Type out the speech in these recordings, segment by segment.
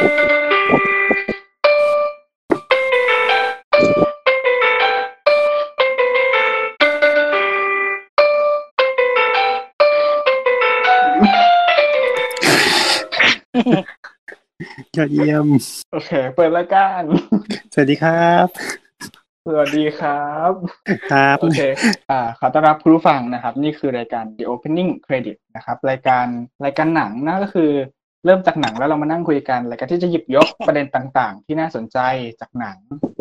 ยอดเยี่ยม โอเค เปิดรายการ สวัสดีครับ สวัสดีครับ ครับ โอเค อ่า ขอต้อนรับคุณผู้ฟังนะครับ นี่คือรายการ The Opening Credit นะครับ รายการ รายการหนังนะก็คือ เริ่มจากหนังแล้วเรามานั่งคุยกันรายการที่จะหยิบยกประเด็นต่างๆ ที่น่าสนใจจากหนัง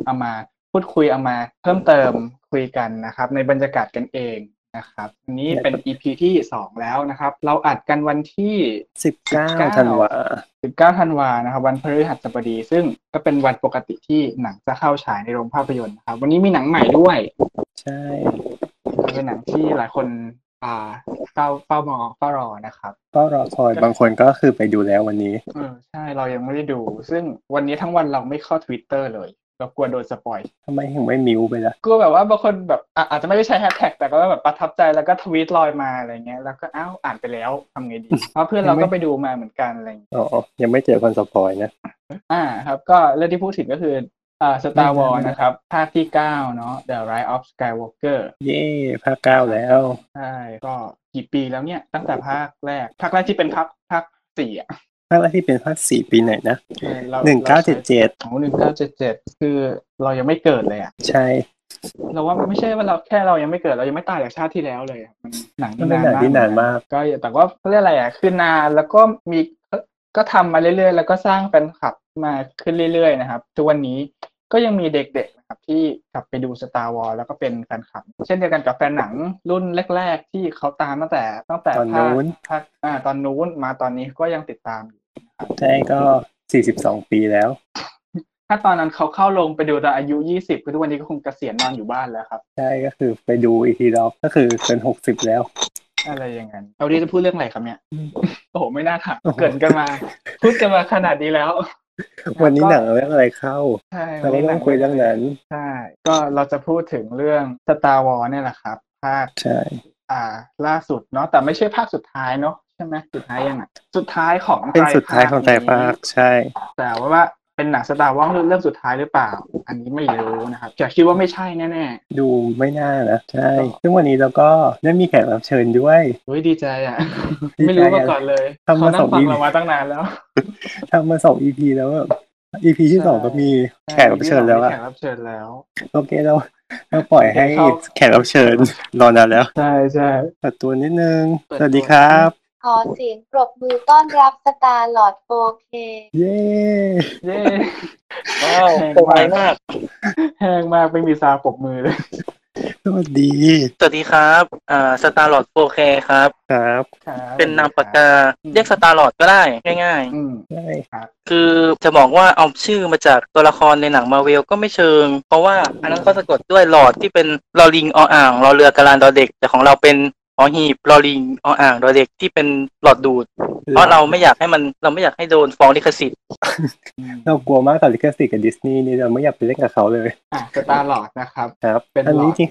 เอามาพูดคุยเอามาเพิ่มเติมคุยกันนะครับ ในบรรยากาศกันเองนะครับอันนี้เป็น EP ที่สองแล้วนะครับ เราอัดกันวันที่สิบเก้า19ธันวา19ธันวานะครับ วันพฤหัสบดี ซึ่งก็เป็นวันปกติที่หนังจะเข้าฉายในโรงภาพยนตร์นะครับ วันนี้มีหนังใหม่ด้วย ใช่เป็นหนังที่หลายคน อ่าเฝ้าเฝ้ามองเฝ้ารอนะครับก็รอคอยบางคนก็คือไปดูแล้ววันนี้เออใช่เรายังไม่ได้ดู ซึ่งวันนี้ทั้งวันเราไม่เข้า Twitter เลยเรากลัวโดนสปอยทำไมถึงไม่มิวไปล่ะกลัวแบบว่าบางคนแบบอะอาจจะไม่ได้ใช้แฮชแท็กแต่ก็แบบประทับใจแล้วก็ทวีตลอยมาอะไรเงี้ยแล้วก็อ้าวอ่านไปแล้วทำไงดีเพราะเพื่อนเราก็ไปดูมาเหมือนกันอะไรอย่างเงี้ยอ๋อยังไม่เจอคนสปอยนะอ่าครับก็เรื่องที่พูดถึงก็คือ อ่า Star ไม่ Wars ไม่นะครับ ภาคที่เก้าเนาะ The Rise of Skywalker เย่ภาคเก้าแล้ว ใช่ ก็กี่ปีแล้วเนี่ย ตั้งแต่ภาคแรก ภาคแรกที่เป็นภาคภาคสี่อะภาคแรกที่เป็นภาคสี่ปีไหนนะเออรหนึ่งเก้าเจ็ดเจ็ดของหนึ่งเก้าเจ็ดเจ็ดคือเรายังไม่เกิดเลยอะ ใช่ เราว่าไม่ใช่ว่าเราแค่เรายังไม่เกิดเรายังไม่ตายจากชาติที่แล้วเลยอะมันหนังมันเป็นหนังที่นานมากก็แต่ว่าเขาเรียกอะไรอะคือนานแล้วก็มีก็ทำมาเรื่อยๆ แล้วก็สร้างแฟนคลับมาขึ้นเรื่อยๆนะครับทุกวันนี้ ก็ยังมีเด็กๆนะครับที่กลับไปดู Star Wars แล้วก็เป็นแฟนคลับ เช่นเดียวกันกับแฟนหนังรุ่นแรก ๆ ที่เขาตามตั้งแต่ตั้งแต่ตอนภาคนู้นภาคอ่าตอนนู้นมาตอนนี้ก็ยังติดตามอยู่ใช่ก็สี่สิบสองปีแล้ว ถ้าตอนนั้นเขาเข้าลงไปดูตอนอายุยี่สิบคือทุกวันนี้ก็คงเกษียณนอนอยู่บ้านแล้วครับ ใช่ก็คือไปดูอีกทีรอบก็คือเป็นหกสิบแล้วอะไรอย่างนั้นเราดีจะพูดเรื่องอะไรครับเนี่ยอืมโอ้โห ไม่น่าถามโอ้โหเกรินกันมา พูดกันมาขนาดนี้แล้ว วันนี้ก็หนังเรื่องอะไรเข้าใช่เราก็ต้องคุยเรื่องนั้นใช่ก็เราจะพูดถึงเรื่อง Star Wars เนี่ยแหละครับ ภาคใช่อ่า ล่าสุดเนาะแต่ไม่ใช่ภาคสุดท้ายเนาะใช่ไหมสุดท้ายยังไงสุดท้ายของเป็นสุดท้ายของไตรภาคใช่ แต่ว่าว่า เป็นหนัง Star Wars เรื่องสุดท้ายหรือเปล่า อันนี้ไม่รู้นะครับแต่คิดว่าไม่ใช่แน่ดูไม่น่านะใช่ซึ่งวันนี้เราก็ได้มีแขกรับเชิญด้วยๆเฮ้ยดีใจอะดีใจไม่รู้มาก่อนเลยทำเขามานั่สองงฟังปีเรามาตั้งนานแล้วทำมาสองอีพีแล้วแบบอีพีที่สองก็มีแขกรับเชิญแล้วอะแขกรับเชิญแล้ว โอเคเราเราปล่อยให้เดี๋ยวเขาแขกรับเชิญรอนานแล้ว ใช่ใช่เปิดตัวนิดนึงเปิดสวัสดีตัวครับ ขอเสียงปรบมือต้อนรับสตาร์ลอดโ 4K เย้เย้ว้าวแห้งโปรไวมากมากแห้งมากไม่มีซาวปรบมือเลยสวัสดี สวัสดีครับอ่าสตาร์ลอด 4K ครับครับ ครับ เป็นนามปากกาเรียกสตาร์หลอดก็ได้ง่ายอืมใช่ๆคือจะบอกว่าเอาชื่อมาจากตัวละครในหนังมาเวลก็ไม่เชิง เพราะว่าอันนั้นเขาสะกดด้วยลอร์ดที่เป็นลอลิงออ่างรอเรือการันต์ดอเด็ก แต่ของเราเป็น หอหีบลอลิงออ่างดอเด็กที่เป็นหลอดดูด เพราะเราไม่อยากให้มันเราไม่อยากให้โดนฟ้องลิขสิทธิ์เรากลัวมากกับลิขสิทธิ์กับดิสนีย์นี่เราไม่อยากไปเล่นกับเขาเลยอะสตาร์หลอดนะครับครับเป็นอันนี้หลอดจริง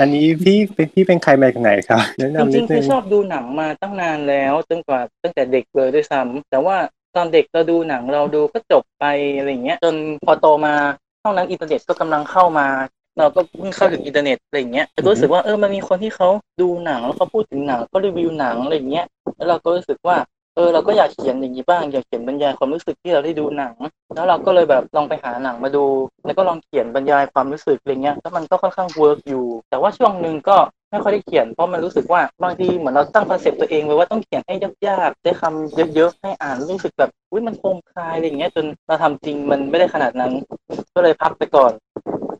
อันนี้พี่เป็นพี่เป็นใครมาจากไหนครับแนะนำนิริงๆนึคือชอบดูหนังมาตั้งนานแล้วตั้งกว่าตั้งแต่เด็กเลยด้วยซ้ำแต่ว่าตอนเด็กเราดูหนังเราดูก็จบไปอะไรอย่างเงี้ย จนพอโตมาเท่านั้นอินเทอร์เน็ตก็กำลังเข้ามา เราก็เพิ่งเข้าถึงอินเทอร์เน็ตอะไรอย่างเงี้ยก็รู้สึกว่าเออมันมีคนที่เขาดูหนังแล้วเขาพูดถึงหนังก็รีวิวหนังอะไรอย่างเงี้ยแล้วเราก็รู้สึกว่าเออเราก็อยากเขียนอย่างนี้บ้างอยากเขียนบรรยายความรู้สึกที่เราได้ดูหนัง แล้วเราก็เลยแบบลองไปหาหนังมาดู แล้วก็ลองเขียนบรรยายความรู้สึกอะไรเงี้ยแล้วมันก็ค่อนข้าง work อยู่ แต่ว่าช่วงหนึ่งก็ไม่ค่อยได้เขียนเพราะมันรู้สึกว่าบางทีเหมือนเราตั้งคอนเซปต์ตัวเองไว้ว่าต้องเขียนให้ยากๆได้คำเยอะๆให้อ่านรู้สึกแบบอุ้ยมันคมคายอะไรเงี้ยจนเราทำจริงมันไม่ได้ขนาดนั้น ก็เลยพักไปก่อน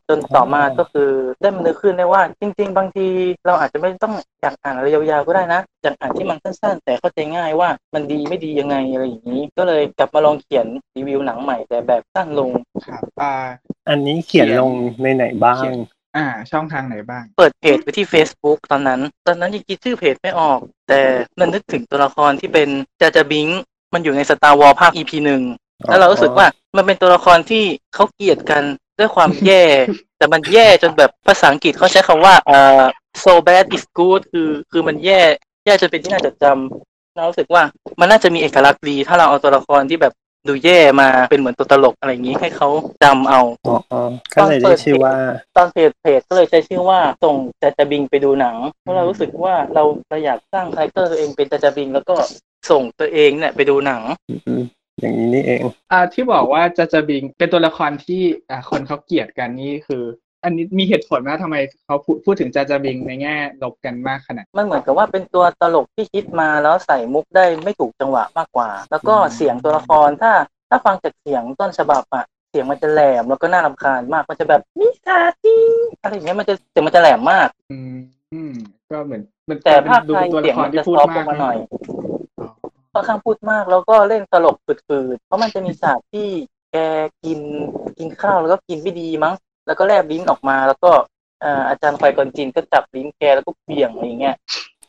จนต่อมาก็คือได้มันนึกขึ้นได้ว่า จริง ๆ บางทีเราอาจจะไม่ต้องอยากอ่านอะไรยาวๆก็ได้นะอยากอ่านที่มันสั้นๆ แต่เข้าใจง่ายว่ามันดีไม่ดียังไงอะไรอย่างนี้ ก็เลยกลับมาลองเขียนรีวิวหนังใหม่แต่แบบสั้นลงครับอ่าอันนี้เขียนลงในไหนบ้างเขียนอ่า ช่องทางไหนบ้าง เปิดเพจไปที่ Facebook ตอนนั้น ตอนนั้นยังคิดชื่อเพจไม่ออก แต่มันนึกถึงตัวละครที่เป็นจาจาบิงมันอยู่ในสตาร์วอลภาค EP หนึ่งแล้วเรารู้สึกว่ามันเป็นตัวละครที่เขาเกลียดกัน ด้วยความแย่ แต่มันแย่จนแบบภาษาอังกฤษเขาใช้คำว่าเอ่อ so bad it's good คือคือมันแย่ แย่จนเป็นที่น่าจดจำเรารู้สึกว่ามันน่าจะมีเอกลักษณ์ดี ถ้าเราเอาตัวละครที่แบบดูแย่มาเป็นเหมือนตัวตลกอะไรอย่างนี้ให้เขาจำเอาอ๋ออ๋อก็เลยได้ชื่อว่า ตอนเพจเพจก็เลยใช้ชื่อว่าส่งจาจาบิงไปดูหนังเพราะเรารู้สึกว่าเราเราอยากสร้างคาแรคเตอร์ตัวเองเป็นจาจาบิงแล้วก็ส่งตัวเองเนี่ยไปดูหนัง อืมอย่างนี้นี่เอง อ่าที่บอกว่าจาจาบิงเป็นตัวละครที่อ่าคนเขาเกลียดกันนี่คือ อันนี้มีเหตุผลไหมทำไมเขาพูดพูดถึงจาจาบิงในแง่ลบกันมากขนาดมันเหมือนกับว่าเป็นตัวตลกที่คิดมาแล้วใส่มุกได้ไม่ถูกจังหวะมากกว่า แล้วก็เสียงตัวละครถ้าถ้าฟังจากเสียงต้นฉบับอะเสียงมันจะแหลมแล้วก็น่ารำคาญมากมันจะแบบมิซาจิอะไรอย่างเงี้ยมันจะเสียงมันจะแหลมมาก อืมอืมก็เหมือนมันแต่ภาคดูไทยเป็นตัวเสียละงครมันที่จะพูดซอฟต์ลมากงมาหน่อยอ๋อ ค่อนข้างพูดมาก แล้วก็เล่นตลกฝืดๆเพราะมันจะมีฉากที่แกกินกินข้าวแล้วก็กินไม่ดีมั้ง แล้วก็แลบลิ้นออกมา แล้วก็อาจารย์ไฟกอนจินก็จับลิ้นแกแล้วก็เบี่ยงอะไรเงี้ย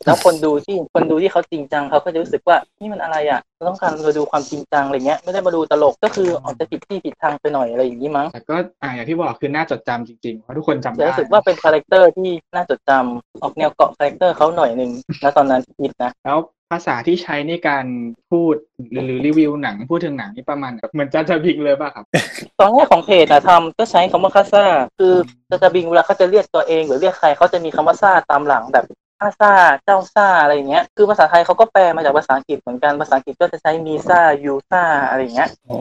แล้วคนดูที่คนดูที่เขาจริงจังเขาก็จะรู้สึกว่านี่มันอะไรอะเราต้องการมาดูความจริงจังอะไรเงี้ยไม่ได้มาดูตลกก็คือออกจะผิดที่ผิดทางไปหน่อยอะไรอย่างนี้มั้งแต่ก็อ่าอย่างที่บอกคือน่าจดจำจริงๆเพราะทุกคนจำแต่ได้รู้สึกว่าเป็นคาแรคเตอร์ที่น่าจดจำออกแนวเกาะคาแรคเตอร์เขาหน่อยหนึ่งนะตอนนั้นคิดนะแล้วภาษาที่ใช้ในการพูดหรือหรือรีวิวหนังพูดถึงหนังนี่ประมาณแบบเหมือนจาจาบิงเลยป่ะครับ ตอนแรกของเพจนะทำก็ใช้คำว่าข้าซ่าคือจาจาบิงเวลาเขาจะเรียกตัวเอง หรือเรียกใครเขาจะมีคำว่าซ่าตามหลังแบบ ข้าซ่าเจ้าซ่าอะไรอย่างเงี้ย คือภาษาไทยเขาก็แปลมาจากภาษาอังกฤษเหมือนกัน ภาษาอังกฤษก็จะใช้ meesa yousaอะไรอย่างเงี้ยอ๋อ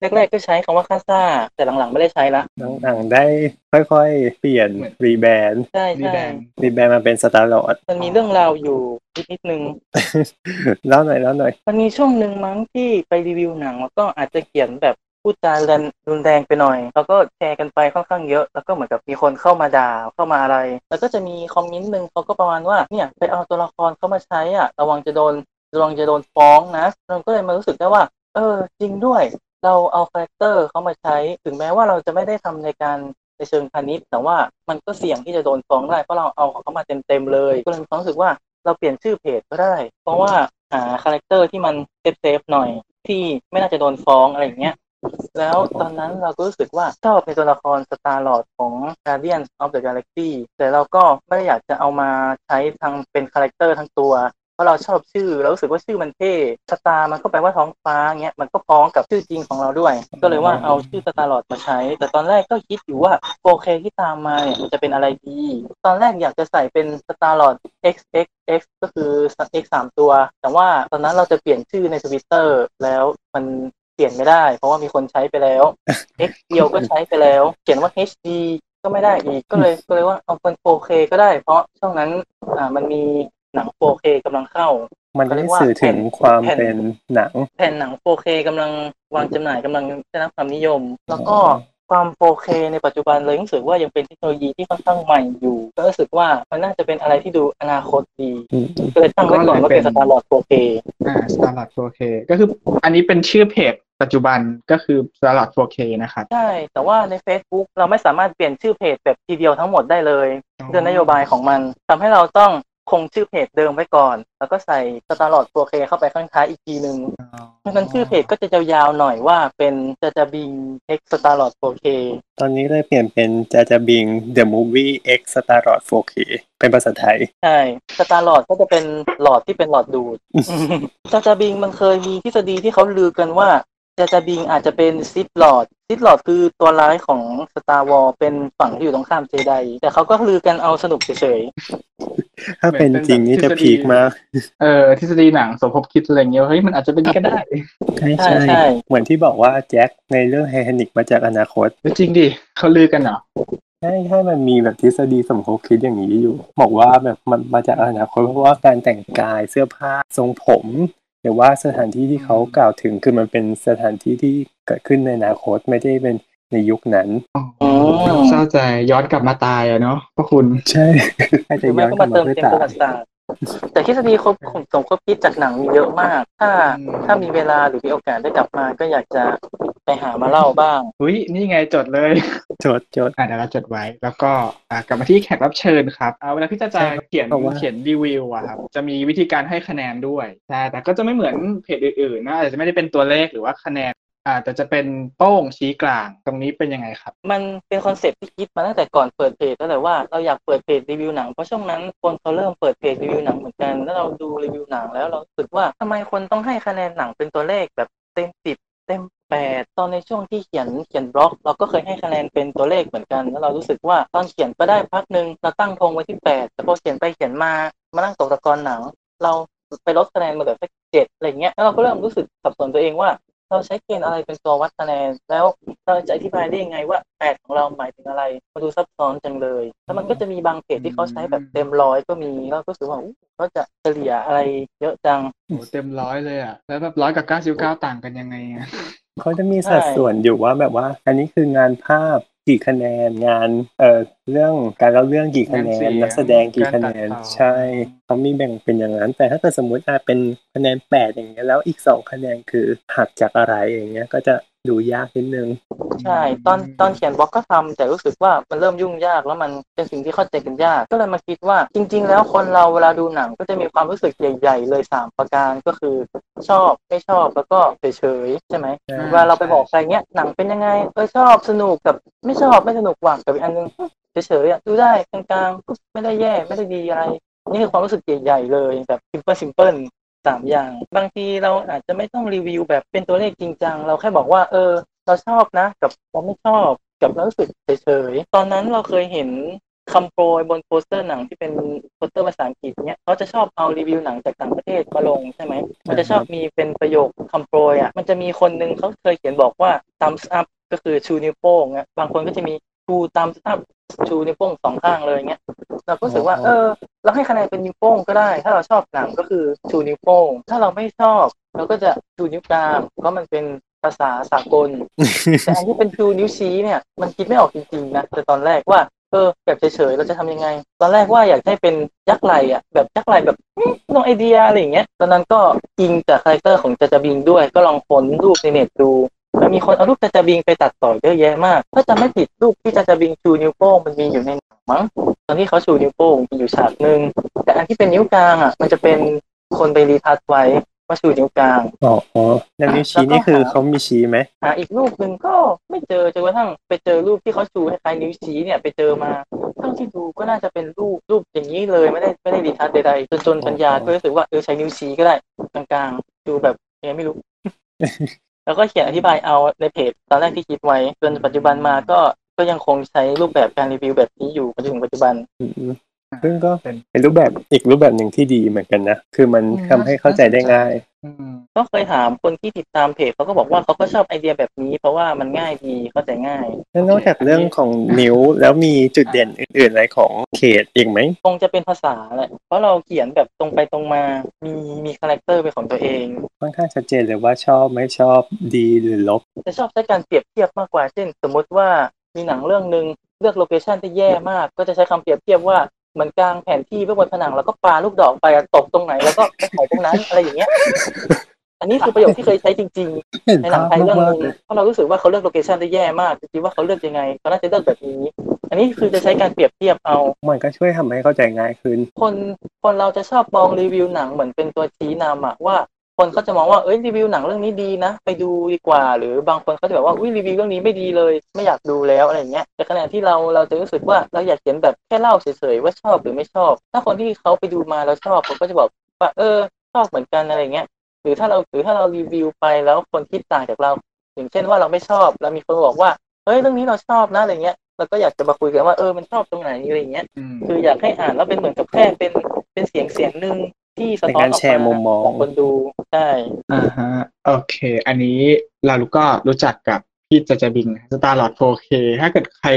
แรกๆก็ใช้คำว่าข้าซ่าแต่หลังๆไม่ได้ใช้ละ หลังๆได้ค่อยๆ เปลี่ยนเหมือน rebrand ใช่ rebrand ใช่ rebrand มาเป็นสตาร์หลอดมันมีเรื่องราวอยู่นิดนิดนึงเล่าหน่อยเล่าหน่อย มันมีช่วงหนึ่งมั้งที่ไปรีวิวหนังแล้วก็อาจจะเขียนแบบ พูดจาแรงรุนแรงไปหน่อย แล้วก็แชร์กันไปค่อนข้างเยอะ แล้วก็เหมือนกับมีคนเข้ามาด่าเข้ามาอะไร แล้วก็จะมีคอมเมนต์หนึ่งเขาก็ประมาณว่าเนี่ยไปเอาตัวละครเข้ามาใช้อะระวังจะโดนระวังจะโดนฟ้องนะเราก็เลยมารู้สึกได้ว่า เออ จริงด้วย เราเอาคาแรคเตอร์เขามาใช้ ถึงแม้ว่าเราจะไม่ได้ทำในการในเชิงพาณิชย์ แต่ว่ามันก็เสี่ยงที่จะโดนฟ้องได้เพราะเราเอาเขามาเต็มๆเลยก็เลยมีความรู้สึกว่าเราเปลี่ยนชื่อเพจก็ได้ เพราะว่าหาคาแรคเตอร์ที่มัน safe ๆหน่อยที่ไม่น่าจะโดนฟ้องอะไรอย่างเงี้ย แล้วตอนนั้นเราก็รู้สึกว่าชอบในตัวละคร Star-Lord ของ Guardians of the Galaxy แต่เราก็ไม่ได้อยากจะเอามาใช้ทางเป็นคาแรคเตอร์ทั้งตัว เพราะเราชอบชื่อเรารู้สึกว่าชื่อมันเท่ star มันก็แปลว่าท้องฟ้าเงี้ยมันก็พ้องกับชื่อจริงของเราด้วย ก็เลยว่าเอาชื่อ Star-Lord มาใช้ แต่ตอนแรกก็คิดอยู่ว่าโอเคที่ตามมาเนี่ยมันจะเป็นอะไรดี ตอนแรกอยากจะใส่เป็นสตาร์ลอด XXX ก็คือ X สามตัว แต่ว่าตอนนั้นเราจะเปลี่ยนชื่อในทวิตเตอร์แล้วมัน เปลี่ยนไม่ได้ เพราะว่ามีคนใช้ไปแล้ว X เดียวก็ใช้ไปแล้ว เขียนว่า HD ก็ไม่ได้อีกก็เลยก็เลยว่าเอาเป็น 4K ก็ได้ เพราะช่วงนั้นอ่ามันมีหนัง 4K กำลังเข้า มันได้สื่อถึงความเป็นหนัง แผ่นหนัง 4K กำลังวางจำหน่ายกำลังได้รับความนิยม แล้วก็ ความ 4K ในปัจจุบันเลยรู้สึกว่ายังเป็นเทคโนโลยีที่ค่อนข้างใหม่อยู่ ก็รู้สึกว่ามันน่าจะเป็นอะไรที่ดูอนาคตดีอืมก็เลยตั้งไว้ก่อนว่าเป็นสตาร์ลอด 4K อ่า Starlord 4K ก็คืออันนี้เป็นชื่อเพจปัจจุบันก็คือ Starlord 4K นะครับ ใช่ แต่ว่าใน Facebook เราไม่สามารถเปลี่ยนชื่อเพจแบบทีเดียวทั้งหมดได้เลยอ๋อเรื่องนโยบายของมันทำให้เราต้อง คงชื่อเพจเดิมไว้ก่อน แล้วก็ใส่สตาร์ลอด 4K เข้าไปข้างท้ายอีกทีหนึ่งเพราะฉะนั้นชื่อเพจก็จะยาวๆหน่อยว่าเป็นจะจะบิง X Starlord 4K ตอนนี้เลยเปลี่ยนเป็นจาจาบิง The Movie X Star Lord 4K เป็นภาษาไทย ใช่สตาร์ลอดก็จะเป็นหลอดที่เป็นหลอดดูดจาจาบิงมันเคยมีทฤษฎีที่เขาลือกันว่า จาจาบิงอาจจะเป็นซิดหลอดซิดหลอดคือตัวร้ายของสตาร์วอลเป็นฝั่งที่อยู่ตรงข้ามเจไดแต่เขาก็ลือกันเอาสนุกเฉยถ้าเป็นจริงนี่จะพีคมาก เออทฤษฎีหนังสมภพคิดอะไรเงี้ยเฮ้ยมันอาจจะเป็นก็ได้ ใช่ๆใช่ใช่ใช่เหมือนที่บอกว่าแจ็คในเรื่องไททานิกมาจากอนาคต จริงดิเขาลือกันเหรอใช่ใช่มันมีแบบทฤษฎีสมคบคิดอย่างนี้อยู่ บอกว่าแบบมันมาจากอนาคตเพราะว่าการแต่งกายเสื้อผ้าทรงผม หรือว่าสถานที่ที่เขากล่าวถึงคือมันเป็นสถานที่ที่เกิดขึ้นในอนาคตไม่ได้เป็นในยุคนั้นอ๋อเศร้าใจย้อนกลับมาตายอะเนาะพระคุณใช่ให้หจะรือไม่ย้อนก็กลัมาบเติมามด้วยเต็มตาประวัติศาสตร์แต่ทฤษฎีครบสมคบคิดจากหนังมีเยอะมาก ถ้าอืมถ้ามีเวลาหรือมีโอกาสได้กลับมาก็อยากจะ ไปหามาเล่าบ้างอุ้ยนี่ไงจดเลยโจทย์โจทย์อ่าเดี๋ยวเราจดไว้ แล้วก็อ่ากลับมาที่แขกรับเชิญครับอ่าเวลาพี่จะจะใช่ครับเขียนเพราะว่าเขียนรีวิวอะครับจะมีวิธีการให้คะแนนด้วยใช่แต่ก็จะไม่เหมือนเพจอื่นๆนะอาจจะไม่ได้เป็นตัวเลขหรือว่าคะแนนอ่าแต่จะเป็นโป้งชี้กลางตรงนี้เป็นยังไงครับ มันเป็นคอนเซ็ปต์ที่คิดมาตั้งแต่ก่อนเปิดเพจแล้วแหละว่าเราอยากเปิดเพจรีวิวหนังเพราะช่วงนั้นคนเขาเริ่มเปิดเพจรีวิวหนังเหมือนกันแล้วเราดูรีวิวหนังแล้วเรารู้สึกว่าทำไมคนต้องให้คะแนนหนังเป็นตัวเลขแบบเต็มสิบเต็ต็ม แปดตอนในช่วงที่เขียนเขียนบล็อก เราก็เคยให้คะแนนเป็นตัวเลขเหมือนกันแล้วเรารู้สึกว่าตอนเขียนไปได้พักหนึ่งเราตั้งธงไว้ที่แปดแต่พอเขียนไปเขียนมามานั่งตกตะกอนหนัง เราไปลดคะแนนมาเหลือสักเจ็ดอะไรเงี้ยแล้วเราก็เริ่มรู้สึกสับสนตัวเองว่า เราใช้เกณฑ์อะไรเป็นตัววัดคะแนน แล้วเราจะอธิบายได้ยังไงว่าแปดของเราหมายถึงอะไรมาดูซับซ้อนจังเลย แล้วมันก็จะมีบางเพจที่เขาใช้แบบเต็มร้อยก็มีแล้วก็รู้สึกว่าอู้ก็จะเฉลี่ยอะไรเยอะจังโอ้เต็มร้อยเลยอะแล้วแบบร้อยกับเก้าสิบเก้าต่างกันยังไงอะ เขาจะมีสัดส่วนอยู่ว่าแบบว่า อันนี้คืองานภาพกี่คะแนนงานเอ่อเรื่องการเล่าเรื่องกี่คะแนงานเสีนยงนักแสดงกี่คะแนนการตัดต่อใช่เขามีแบ่งเป็นอย่างนั้น แต่ถ้าเกิดสมมติอะเป็นคะแนนแปดอย่างเงี้ยแล้วอีกสองคะแนนคือหักจากอะไรอย่างเงี้ยก็จะ ดูยากนิดนึง ใช่ ตอนตอนเขียนบล็อกก็ทำแต่รู้สึกว่ามันเริ่มยุ่งยากแล้วมันเป็นสิ่งที่เข้าใจกันยาก ก็เลยมาคิดว่าจริง ๆ แล้วคนเราเวลาดูหนังก็จะมีความรู้สึกใหญ่ๆ เลยสามประการก็คือชอบไม่ชอบแล้วก็เฉยๆใช่ไหมใช่เวลาเราไปบอกใครเงี้ยหนังเป็นยังไงเออชอบสนุกกับไม่ชอบไม่สนุกหวังกับอีกอันนึงเฉยๆอะดูได้กลางๆก็ไม่ได้แย่ไม่ได้ดีอะไรนี่คือความรู้สึกใหญ่ๆเลยแบบซิมเพิลซิมเพิล สามอย่าง บางทีเราอาจจะไม่ต้องรีวิวแบบเป็นตัวเลขจริงจัง เราแค่บอกว่า เออ เราชอบนะ กับเราไม่ชอบกับเรารู้สึกเฉยๆตอนนั้นเราเคยเห็นคำโปรยบนโปสเตอร์หนังที่เป็นโปสเตอร์ภาษาอังกฤษเนี้ยเขาจะชอบเอารีวิวหนังจากต่างประเทศมาลงใช่ไหมมันจะชอบมีเป็นประโยคคำโปรยอะมันจะมีคนหนึ่งเขาเคยเขียนบอกว่า thumbs up ก็คือชูนิ้วโป้งอะบางคนก็จะมี two thumbs up ชูนิ้วโป้งสองข้างเลยเงี้ยเราก็รู้สึกว่า เออ เราให้คะแนนเป็นนิ้วโป้งก็ได้ ถ้าเราชอบหนังก็คือชูนิ้วโป้ง ถ้าเราไม่ชอบเราก็จะชูนิ้วกลางเพราะมันเป็นภาษาสากลแต่อันที่เป็นชูนิ้วชี้เนี่ย มันคิดไม่ออกจริงๆนะแต่ตอนแรกว่าเออแบบเฉยๆเราจะทำยังไง ตอนแรกว่าอยากให้เป็นยักไหล่อะแบบยักไหล่แบบ no idea อะไรอย่างเงี้ย ตอนนั้นก็อิงจากคาแรคเตอร์ของจาจาบิงด้วย ก็ลองค้นรูปในเน็ตดู แล้วมีคนเอารูปจาจาบิงไปตัดต่อเยอะแยะมาก ถ้าจะไม่ผิดรูปที่จาจาบิงชูนิ้วโป้งมันมีอยู่ในหนังมั้งตอนที่เขาชูนิ้วโป้งมีอยู่ฉากหนึ่งแต่อันที่เป็นนิ้วกลางอะ มันจะเป็นคนไป retouch ไว้ว่าชูนิ้วกลางอ๋ออ๋อแล้วนิ้วชี้นี่คือเขามีชี้ไหมหาอีกรูปหนึ่งก็ไม่เจอจนกระทั่งไปเจอรูปที่เขาชูคล้ายๆนิ้วชี้เนี่ยไปเจอมาเท่าที่ดูก็น่าจะเป็นรูปรูปอย่างนี้เลยไม่ได้ไม่ได้ดีทัชใดๆจนจนปัญญาก็รู้สึกว่าเออใช้นิ้วชี้ก็ได้กลางๆดูแบบยังไงไม่รู้ แล้วก็เขียนอธิบายเอาในเพจตอนแรกที่คิดไว้จนปัจจุบันมาก็ก็ยังคงใช้รูปแบบการรีวิวแบบนี้อยู่จนถึงปัจจุบัน ซึ่งก็เป็นเป็นรูปแบบอีกรูปแบบหนึ่งที่ดีเหมือนกันนะ คือมันอืมทำให้เข้าใจได้ง่ายอืมก็เคยถามคนที่ติดตามเพจเขาก็บอกว่าเขาก็ชอบไอเดียแบบนี้ เพราะว่ามันง่ายดีเข้าใจง่ายแล้วนอกจากเรื่องของนิ้วแล้วมีจุดเด่นอื่น ๆ อะไรของเพจอีกไหมคงจะเป็นภาษาแหละเพราะเราเขียนแบบตรงไปตรงมา มีมีคาแรคเตอร์เป็นของตัวเองค่อนข้างชัดเจนเลยว่าชอบไม่ชอบดีหรือลบจะชอบใช้การเปรียบเทียบมากกว่าเช่น สมมติว่ามีหนังเรื่องหนึ่งเลือก location ที่แย่มาก ก็จะใช้คำเปรียบเทียบว่า เหมือนกางแผนที่ไว้บนผนัง แล้วก็ปาลูกดอกไปอะตกตรงไหน แล้วก็ไปถ่ายตรงนั้นอะไรอย่างเงี้ย อันนี้คือประโยคที่เคยใช้จริงเห็นๆในหนัภางพไทยเรื่องมาหกนึงๆเลยเพราะเรารู้สึกว่าเขาเลือกโลเคชันได้แย่มากจริงๆว่าเขาเลือกยังไงเขาน่าจะเลือกแบบนี้ อันนี้คือจะใช้การเปรียบเทียบเอา มันก็ช่วยทำให้เข้าใจง่ายขึ้น คนคนเราจะชอบมองรีวิวหนังเหมือนเป็นตัวชี้นำอะว่า คนเขาจะมองว่าเอ้ยรีวิวหนังเรื่องนี้ดีนะ ไปดูดีกว่า หรือบางคนเขาจะแบบว่าอุ้ยรีวิวเรื่องนี้ไม่ดีเลย ไม่อยากดูแล้วอะไรเงี้ยแต่ขณะที่เราเราจะรู้สึกว่าเราอยากเขียนแบบแค่เล่าเฉยๆว่าชอบหรือไม่ชอบ ถ้าคนที่เขาไปดูมาแล้วชอบเขาก็จะบอกว่าเออชอบเหมือนกันอะไรเงี้ยหรือถ้าเราหรือถ้าเรารีวิวไปแล้วคนคิดต่างจากเรา อย่างเช่นว่าเราไม่ชอบแล้วมีคนบอกว่าเฮ้ยเรื่องนี้เราชอบนะอะไรเงี้ยเราก็อยากจะมาคุยกันว่าเออมันชอบตรงไหนอะไรเงี้ยอืมคืออยากให้อ่านแล้วเป็นเหมือนกับแค่เป็นเป็นเสียงเสียงหนึ่ง ที่สะท้อนเป็นการออกแชร์มุมมองของคนดูใช่อ่าฮะโอเค อันนี้เราก็รู้จักกับพี่จาจาบิงสตาร์ลอด 4K ถ้าเกิดใคร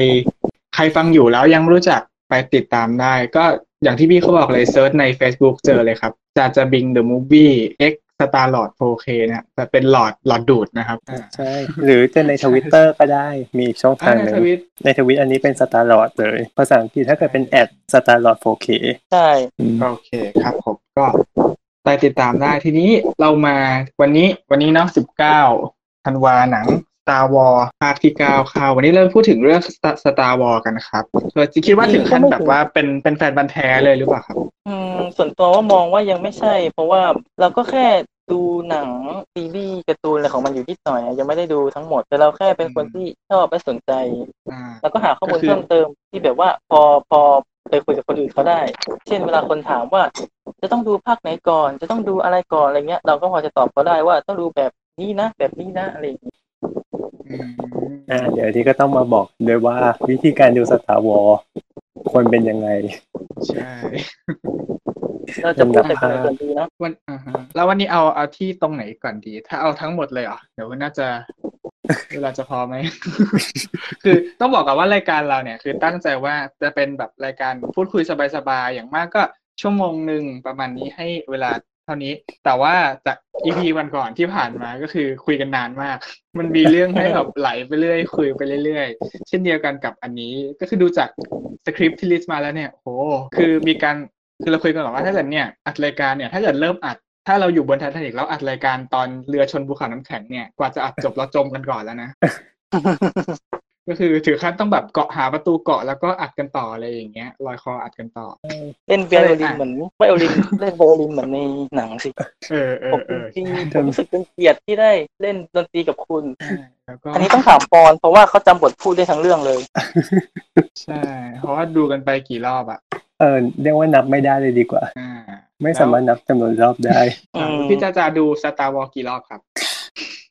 ใครฟังอยู่แล้วยังไม่รู้จักไปติดตามได้ ก็อย่างที่พี่เขาบอกเลย search ใน Facebook เจอเลยครับจาจาบิง The Movie X สตาร์ลอด 4K นะแต่เป็นหลอดหลอดดูดนะครับอ่าใช่หรือจะในทวิตเตอร์ก็ได้มีอีกช่องอ่าทางในหนึ่ทงวิตในทวิตอันนี้เป็น StarLord เลย ภาษาอังกฤษถ้าเกิดเป็น@StarLord4K ใช่อืมโอเคครับผมก็ไปติดตามได้ทีนี้เรามาวันนี้วันนี้เนาะ19ธันวาหนัง Star Wars ภาคที่9เข้าวันนี้เราพูดถึงเรื่อง Star Star Wars กันครับเราจะคิดว่าถึงขั้นแบบว่าเป็นเป็นแฟนบันธุ์แท้เลยหรือเปล่าครับ อืมส่วนตัวว่ามองว่ายังไม่ใช่ เพราะว่าเราก็แค่ดูหนังซีรีส์การ์ตูนอะไรของมันอยู่นิดหน่อย ยังไม่ได้ดูทั้งหมด แต่เราแค่เป็นคนที่ชอบและสนใจอ่าแล้วก็หาข้อมูลก็คือเพิ่มเติมที่แบบว่าพอพอไปคุยกับคนอื่นเขาได้ เช่นเวลาคนถามว่า จะต้องดูภาคไหนก่อน จะต้องดูอะไรก่อนอะไรเงี้ย เราก็พอจะตอบเขาได้ว่าต้องดูแบบนี้นะ แบบนี้นะอะไรอย่างงี้ อืมอ่าเดี๋ยวที่ก็ต้องมาบอกด้วยว่าวิธีการดูสตาร์วอลควรเป็นยังไง ใช่เราจะพูดแต่คนก่อนดีเนาะวันอ่าฮะแล้ววันนี้เอาเอาที่ตรงไหนก่อนดี ถ้าเอาทั้งหมดเลยเหรอเดี๋ยวน่าจะเวลาจะพอไหม คือต้องบอกก่อนว่ารายการเราเนี่ยคือตั้งใจว่าจะเป็นแบบรายการพูดคุยสบายๆ อย่างมากก็ชั่วโมงหนึ่งประมาณนี้ให้เวลา เท่านี้ แต่ว่าจากอีพีวันก่อนที่ผ่านมาก็คือคุยกันนานมาก มันมีเรื่องให้แบบไหลไปเรื่อยคุยไปเรื่อยเช่นเดียวกันกับอันนี้ก็คือดูจากสคริปต์ที่ลิสต์มาแล้วเนี่ยโหคือมีการคือเราคุยกันก่อนว่าถ้าเกิดเนี่ยอัดรายการเนี่ยถ้าเกิดเริ่มอัดถ้าเราอยู่บนไททานิกแล้วอัดรายการตอนเรือชนภูเขาน้ำแข็งเนี่ยกว่าจะอัดจบเราจมกันก่อนแล้วนะ ก็คือถือขั้นต้องแบบเกาะหาประตูเกาะแล้วก็อัดกันต่ออะไรอย่างเงี้ยลอยคออัดกันต่อ เล่นไวโอลินเหมือนไวโอลินเล่นไวโอลินเหมือนในหนังสิเออเอผอมเออจริงใช่ๆผมรู้สึกเป็นเกียรติที่ได้เล่นดนตรีกับคุณใช่แล้วก็อันนี้ต้องถามปอนเพราะว่าเขาจำบทพูดได้ทั้งเรื่องเลย ใช่ เพราะว่าดูกันไปกี่รอบอะเออเรียกว่านับไม่ได้เลยดีกว่าอ่าไม่สามารถนับจำนวนรอบได้อืมพี่จ้าจาดูสตาร์วอลกี่รอบครับ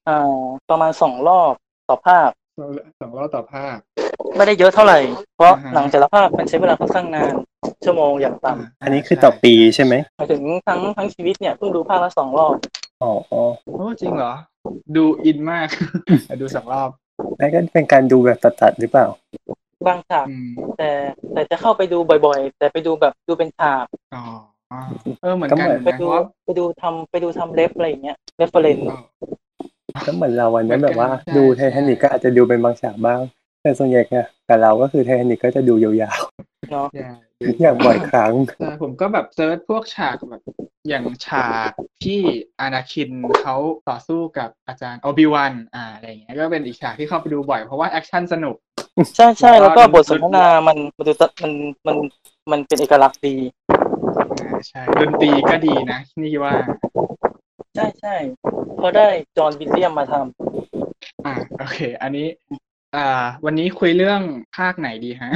อ่าประมาณสองรอบต่อภาค สองรอบต่อภาค ไม่ได้เยอะเท่าไหร่ เพราะอ่าฮะหนังแต่ละภาคมันใช้เวลาค่อนข้างนาน ชั่วโมงอย่างต่อันนี้คือต่อปีใช่ไหมำหมายถึงทั้งทั้งชีวิตเนี่ยเพิ่งดูภาคละสองรอบ อ๋ออ๋อโอ้จริงเหรอ ดูอินมาก ดูสองรอบแล้วก็เป็นการดูแบบตัดๆหรือเปล่า บางฉากอืมแต่แต่จะเข้าไปดูบ่อยๆ แต่ไปดูแบบดูเป็นฉากอ๋ออ๋อเออเหมือนก็กันเหมือนเหไปมือนกันดูเพราะว่าไปดูทำไปดูทำเล็บอะไรอย่างเงี้ยเรฟเฟรนอ๋อ ก็เหมือนเราวันนั้นแบบว่าเหมือนกันดูใช่ไททานิกก็อาจจะดูเป็นบางฉากบ้าง แต่ส่วนใหญ่เนี่ยกับเราก็คือไททานิกก็จะดูยาวเนาะใช่ๆอย่างบ่อยครั้งใช่ผมก็แบบ search พวกฉากแบบอย่างฉากที่อานาคินเขาต่อสู้กับอาจารย์โอบิวันอ่าอะไรอย่างเงี้ยก็เป็นอีกฉากที่เข้าไปดูบ่อยเพราะว่าแอคชั่นสนุก ใช่ใช่แล้แล้ววก็ก็บทสนทนามันมันดูตมันมันมันเป็นเอกลักษณ์ดีอ่าใช่ดนตรีก็ดีนะนี่ว่า ใช่ใช่พอได้จอห์นวิลเลียมมาทำอ่าโอเค อันนี้ อ่า วันนี้คุยเรื่องภาคไหนดีฮะ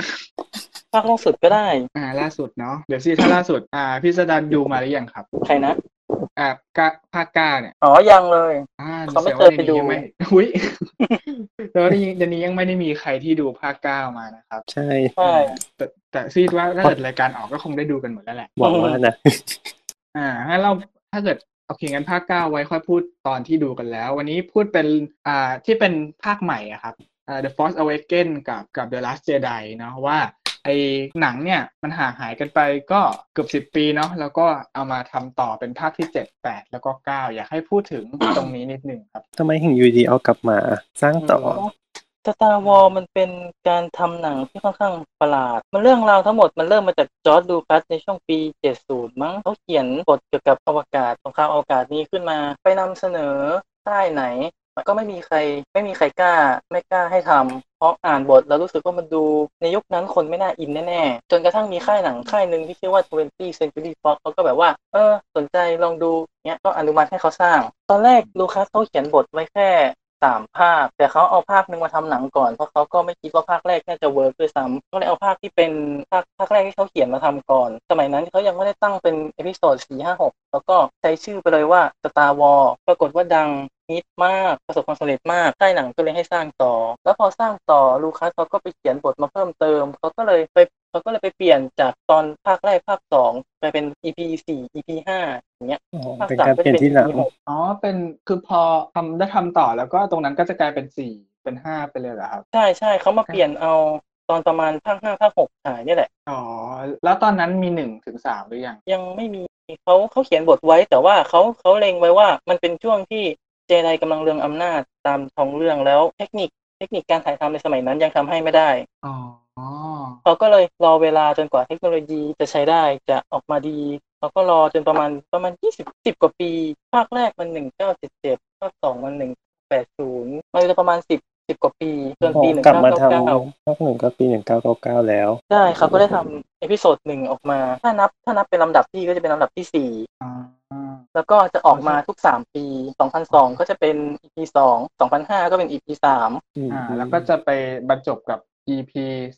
ภาคล่าสุดก็ได้ อ่า ล่าสุดเนาะเดี๋ยวซีถ้าล่าสุด อ่าพี่สดันดูมาหรือยังครับ ใครนะอ่ากะภาคเก้าเนี่ยอ๋อยังเลยอ่าเขาไม่แสดงว่าเคยไปดูในนี้ยังไม่อุ้ยแต่ว่าในนี้ในนี้ยังไม่ได้มีใครที่ดูภาคเก้ามานะครับ ใช่ใช่แต่แต่ซีดว่าถ้าเกิดรายการออกก็คงได้ดูกันหมดแล้วแหละหวังว่านะอ่างั้นเราถ้าเกิด โอเคงั้นภาคเก้าไว้ค่อยพูดตอนที่ดูกันแล้ว วันนี้พูดเป็นอ่าที่เป็นภาคใหม่อะครับอ่า The Force Awakens กับกับ The Last Jedi เนาะว่าไอหนังเนี่ยมันห่างหายกันไปก็เกือบสิบปีเนาะแล้วก็เอามาทำต่อเป็นภาคที่เจ็ดแปดแล้วก็เก้าอยากให้พูดถึงตรงนี้นิดนึงครับทำไมถึงยูดีเอากลับมาสร้างต่อ สตาร์วอลมันเป็นการทำหนังที่ค่อนข้างประหลาด มันเรื่องราวทั้งหมดมันเริ่มมาจากจอร์ดดูคัสในช่วงปี 70 มั้งเขาเขียนบทเกี่ยวกับอวกาศสงครามอวกาศนี้ขึ้นมาไปนำเสนอใต้ไหนก็ไม่มีใครไม่มีใครกล้าไม่กล้าให้ทำเพราะอ่านบทแล้วรู้สึกว่ามันดูในยุคนั้นคนไม่น่าอินแน่ๆ จนกระทั่งมีค่ายหนังค่ายหนึ่งที่ชื่อว่า 20 Century Fox เขาก็แบบว่า เออ สนใจลองดูเนี้ยก็อนุมัติให้เขาสร้าง ตอนแรกลูคัสเขาเขียนบทไว้แค่ สามภาค แต่เขาเอาภาคหนึ่งมาทำหนังก่อนเพราะเขาก็ไม่คิดว่าภาคแรกน่าจะ work ด้วยซ้ำก็เลยเอาภาคที่เป็นภาคภาคแรกที่เขาเขียนมาทำก่อน สมัยนั้นเขายังไม่ได้ตั้งเป็น episode สี่ห้าหกแล้วก็ใช้ชื่อไปเลยว่า Star War ปรากฏว่าดังฮิตมากประสบความสำเร็จมากค่ายหนังก็เลยให้สร้างต่อ แล้วพอสร้างต่อลูคัสเขาก็ไปเขียนบทมาเพิ่มเติมเขาก็เลยไปเขาก็เลยไปเปลี่ยนจากตอนภาคแรกภาคสองไปเป็น EP สี่ EP ห้า เงี้ยอ๋อภาคเป็นสามการก็เปลี่จะยนเป็นที่หลัง EP หกอ๋อเป็นคือพอทำได้ทำต่อแล้วก็ตรงนั้นก็จะกลายเป็นสี่เป็นห้าไปเลยเหรอครับ ใช่ใช่เขามาเปลี่ยนเอาตอนประมาณภาคห้าภาคหกถ่ายเนี่ยแหละ อ๋อ แล้วตอนนั้นมีหนึ่งถึงสามหรือยัง ยังไม่มีเขาเขาเขียนบทไว้ แต่ว่าเขาเขาเล็งไว้ว่ามันเป็นช่วงที่เจไดกำลังเรืองอำนาจตามท้องเรื่องแล้วเทคนิคเทคนิคการถ่ายทำในสมัยนั้นยังทำให้ไม่ได้ อ๋อเขาก็เลยรอเวลาจนกว่าเทคโนโลยีจะใช้ได้จะออกมาดี เขาก็รอจนประมาณประมาณยี่สิบสิบกว่าปี ภาคแรกมันหนึ่งเก้าเจ็ดเจ็ดภาคสองมันหนึ่งแปดศูนย์มันจะประมาณสิบสิบกว่าปีจนพอปีหนึ่งกลับเก้ามาเก้าทำเก้าภาคหนึ่งก็ปีหนึ่งเก้าเก้าเก้าแล้วได้เขาก็ได้ทำ episode หนึ่งออกมา ถ้านับถ้านับเป็นลำดับที่ก็จะเป็นลำดับที่สี่อ๋อแล้วก็จะออกมาทุกสามปี2002ก็จะเป็น EP สอง2005ก็เป็น EP สามอืมอ่าแล้วก็จะไปบรรจบกับ EP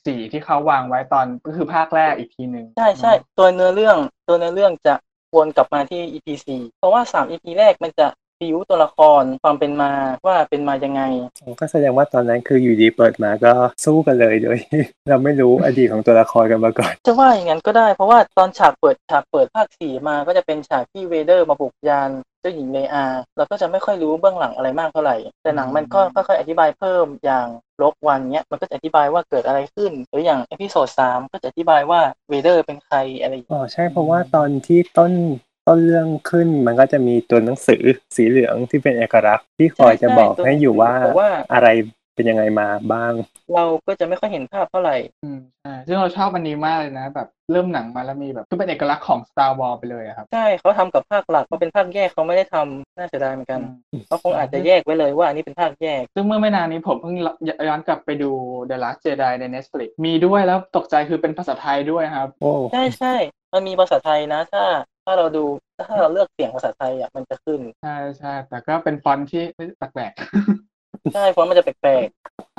สี่ที่เขาวางไว้ตอนก็คือภาคแรกอีกทีหนึ่งใช่ใช่ตัวเนื้อเรื่องตัวเนื้อเรื่องจะวนกลับมาที่ EP 4เพราะว่า3 EP แรกมันจะ บิวตัวละครความเป็นมาว่าเป็นมายังไงก็แสดงว่าตอนนั้นคืออยู่ดีเปิดมาก็สู้กันเลยโดยเราไม่รู้อดีตของตัวละครกันมาก่อน จะว่าอย่างนั้นก็ได้เพราะว่าตอนฉากเปิดฉากเปิดภาคสี่มาก็จะเป็นฉากที่เวเดอร์มาบุกยานเจ้าหญิงเลอาเราก็จะไม่ค่อยรู้เบื้องหลังอะไรมากเท่าไหร่ แต่หนังมันก็ค่อยๆอธิบายเพิ่มอย่าง Rogue One เนี้ยมันก็จะอธิบายว่าเกิดอะไรขึ้น หรืออย่าง episode สามก็จะอธิบายว่าเวเดอร์เป็นใครอะไรอย่างเงี้ยอ๋อใช่เพราะว่าตอนที่ต้น ต้นเรื่องขึ้นมันก็จะมีตัวหนังสือสีเหลืองที่เป็นเอกลักษณ์ที่คอยจะบอกให้อยู่ว่าแต่ว่าอะไรเป็นยังไงมาบ้าง เราก็จะไม่ค่อยเห็นภาพเท่าไหร่ อืมใช่ซึ่งเราชอบอันนี้มากเลยนะ แบบเริ่มหนังมาแล้วมีแบบคือเป็นเอกลักษณ์ของ Star Wars ไปเลยอะครับ ใช่เขาทำกับภาคหลักเพราะเป็นภาคแยกเขาไม่ได้ทำน่าเสียดายเหมือนกันเขาคงอาจจะแยกไว้เลยว่าอันนี้เป็นภาคแยก ซึ่งเมื่อไม่นานนี้ผมเพิ่งย้อนกลับไปดู The Last Jedi ใน Netflix มีด้วยแล้วตกใจคือเป็นภาษาไทยด้วยครับโอ้ใช่ใช่มันมีภาษาไทยนะ ถ้า ถ้าเราดูถ้าเราเลือกเสียงภาษาไทยอะมันจะขึ้นใช่ใช่แต่ก็เป็นฟอนต์ที่แปลกๆใช่เพราะมันจะแปลก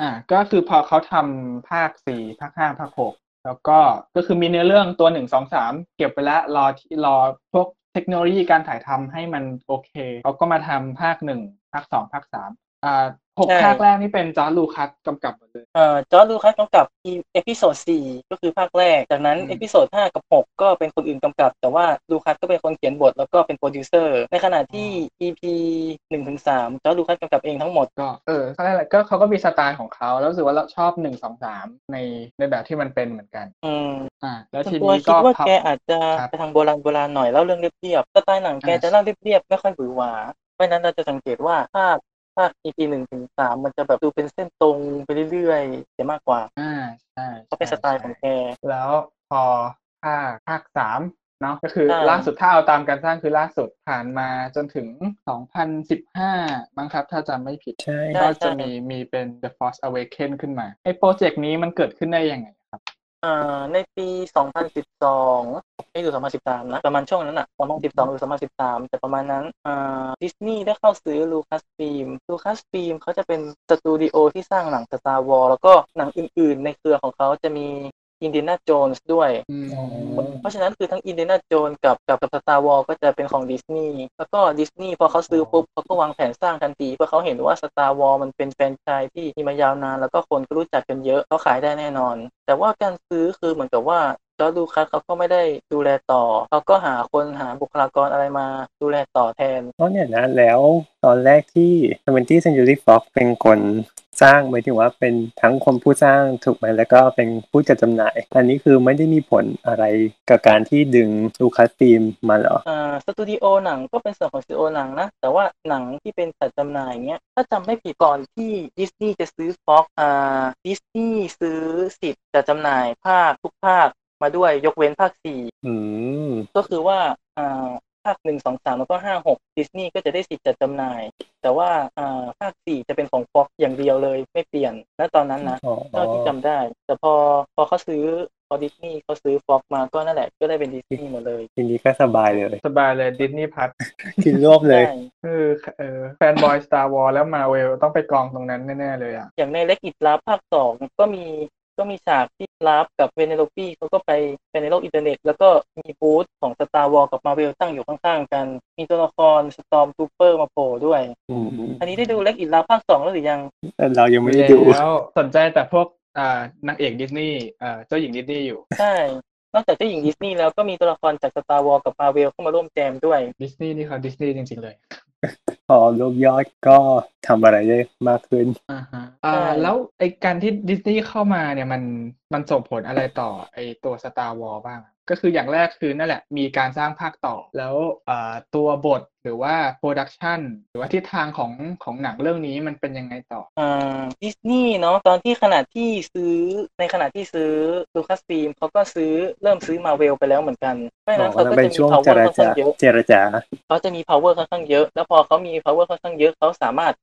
อ่าก็คือพอเขาทำภาคสี่ภาคห้าภาคหกแล้วก็ก็คือมีเนื้อเรื่องตัวหนึ่งสองสามเก็บไปแล้วรอที่รอพวกเทคโนโลยีการถ่ายทำให้มันโอเคเขาก็มาทำภาคหนึ่งภาคสองภาคสามอ่า หกภาคแรกนี่เป็นจอร์จลูคัสกำกับหมดเลยๆเอ่อจอร์จลูคัสกำกับ episode สี่ก็คือภาคแรก จากนั้นอืม episodeห้ากับหกก็เป็นคนอื่นกำกับ แต่ว่าลูคัสก็เป็นคนเขียนบทแล้วก็เป็นโปรดิวเซอร์ ในขณะที่ EP หนึ่งถึงสามจอร์จลูคัสกำกับเองทั้งหมด ก็เออเขาเรียกอะไรก็เขาก็มีสไตล์ของเขาแล้วรู้สึกว่าเราชอบหนึ่งสองสามในในแบบที่มันเป็นเหมือนกัน อืมอ่า แล้วส่วนทีตัวนี้คิก็ดว่าพับแกอาจจะครับไปทางโบราณโบราณหน่อยเล่าเรื่องเรียบๆสไตล์หนังแกอ่าจะเล่าเรียบๆไม่ค่อยหวือหวาเพราะฉะนั้นเราจะสังเกตว่าภาค ภาค EP หนึ่งถึงสามมันจะแบบดูเป็นเส้นตรงไปเรื่อยๆจะมากกว่า อ่าใช่เพราะเป็นสไตล์ของแก แล้วพอภาคภาคสามเนาะก็คือใช่ล่าสุดถ้าเอาตามการสร้างคือล่าสุดผ่านมาจนถึง 2015มั้งครับถ้าจำไม่ผิดใช่ก็จะมีมีเป็น The Force Awaken ขึ้นมาไอ้โปรเจกต์นี้มันเกิดขึ้นได้ยังไงครับ อ่าในปี 2012 ไม่ถึง2013 นะ ประมาณช่วงนั้นอะ2012 หรือ 2013 แต่ประมาณนั้นอ่าดิสนีย์ได้เข้าซื้อลูคัสฟิล์มลูคัสฟิล์มเขาจะเป็นสตูดิโอที่สร้างหนัง Star Wars แล้วก็หนังอื่นๆ ในเครือของเขาจะมี Indiana Jones ด้วยอืมอ๋อเพราะฉะนั้นคือทั้ง Indiana Jones กับกับกับ Star Wars ก็จะเป็นของดิสนีย์แล้วก็ดิสนีย์พอเขาซื้อปุ๊บเขาก็วางแผนสร้างทันทีเพราะเขาเห็นว่า Star Wars มันเป็นแฟรนไชส์ที่มีมายาวนาน แล้วก็คนก็รู้จักกันเยอะเขาขายได้แน่นอน แต่ว่าการซื้อคือเหมือนกับว่า จอร์จลูคัสเขาก็ไม่ได้ดูแลต่อเขาก็หาคนหาบุคลากรอะไรมาดูแลต่อแทนเพราะเนี่ยนะแล้วตอนแรกที่ 20th Century Fox เป็นคนสร้างหมายถึงว่าเป็นทั้งคนผู้สร้างถูกไหมแล้วก็เป็นผู้จัดจำหน่าย อันนี้คือไม่ได้มีผลอะไรกับการที่ดึงลูคัสฟิล์มมาเหรออ่าสตูดิโอหนังก็เป็นส่วนของสตูดิโอหนังนะ แต่ว่าหนังที่เป็นจัดจำหน่ายเงี้ยถ้าจำไม่ผิดก่อนที่ดิสนีย์จะซื้อฟ็อกอ่าดิสนีย์ซื้อสิทธิ์จัดจำหน่ายภาคทุกภาค มาด้วยยกเว้นภาคสี่อืมก็คือว่าอ่าภาคหนึ่งสองสามแล้วก็ห้าหกดิสนีย์ก็จะได้สิทธิ์จัดจำหน่าย แต่ว่าอ่าภาคสี่จะเป็นของฟ็อกอย่างเดียวเลยไม่เปลี่ยนณตอนนั้นนะอ๋อเท่าที่จำได้ แต่พอพอเขาซื้อพอดิสนีย์เขาซื้อฟ็อกมาก็นั่นแหละก็ได้เป็นดิสนีย์หมดเลยทีนี้ก็สบายเลย สบายเลยดิสนีย์พัทกินรวบเลยใช่คือเออแฟนบอย Star Wars แล้วมาเวลต้องไปกองตรงนั้นแน่ ๆ เลยอะ อย่างใน Wreck It Ralph ภาคสองก็มีก็มีฉากที่ Ralph กับ Vanellope เขาก็ไปไปในโลกอินเทอร์เน็ต แล้วก็มีบูธของ Star Wars กับ Marvel ตั้งอยู่ข้างๆกัน มีตัวละคร Storm Trooper มาโผล่ด้วยอืมอันนี้ได้ดู Wreck-It Ralph ภาคสองแล้วหรือยังแต่เรายังไม่ได้ดูแล้วสนใจแต่พวกอ่านางเอกดิสนีย์เอ่อเจ้าหญิงดิสนีย์อยู่ ใช่ นอกจากเจ้าหญิงดิสนีย์แล้วก็มีตัวละครจาก Star Wars กับ Marvel เข้ามาร่วมแจมด้วยดิสนีย์นี่เขาดิสนีย์จริงๆเลยพอรวบยอดก็ทำอะไรได้มากขึ้นอ่าฮะอ่าใช่แล้วไอการที่ดิสนีย์เข้ามาเนี่ยมันมันส่งผลอะไรต่อไอตัว Star Wars บ้างก็คืออย่างแรกคือนั่นแหละมีการสร้างภาคต่อแล้วอ่าตัวบทหรือว่า production หรือว่าทิศทางของของหนังเรื่องนี้มันเป็นยังไงต่ออ่าดิสนีย์เนาะตอนที่ขณะที่ซื้อในขณะที่ซื้อลูคัสฟิล์มเขาก็ซื้อเริ่มซื้อมาเวลไปแล้วเหมือนกันเพราะฉะอ๋อนั้นเขาแล้วก็เป็จะนมีช่วงเจ power รค่อนข้าจางเยอะเจรจาเขาจะมี power ค่อนข้างเยอะ แล้วพอเขามี power ค่อนข้างเยอะเขาสามารถ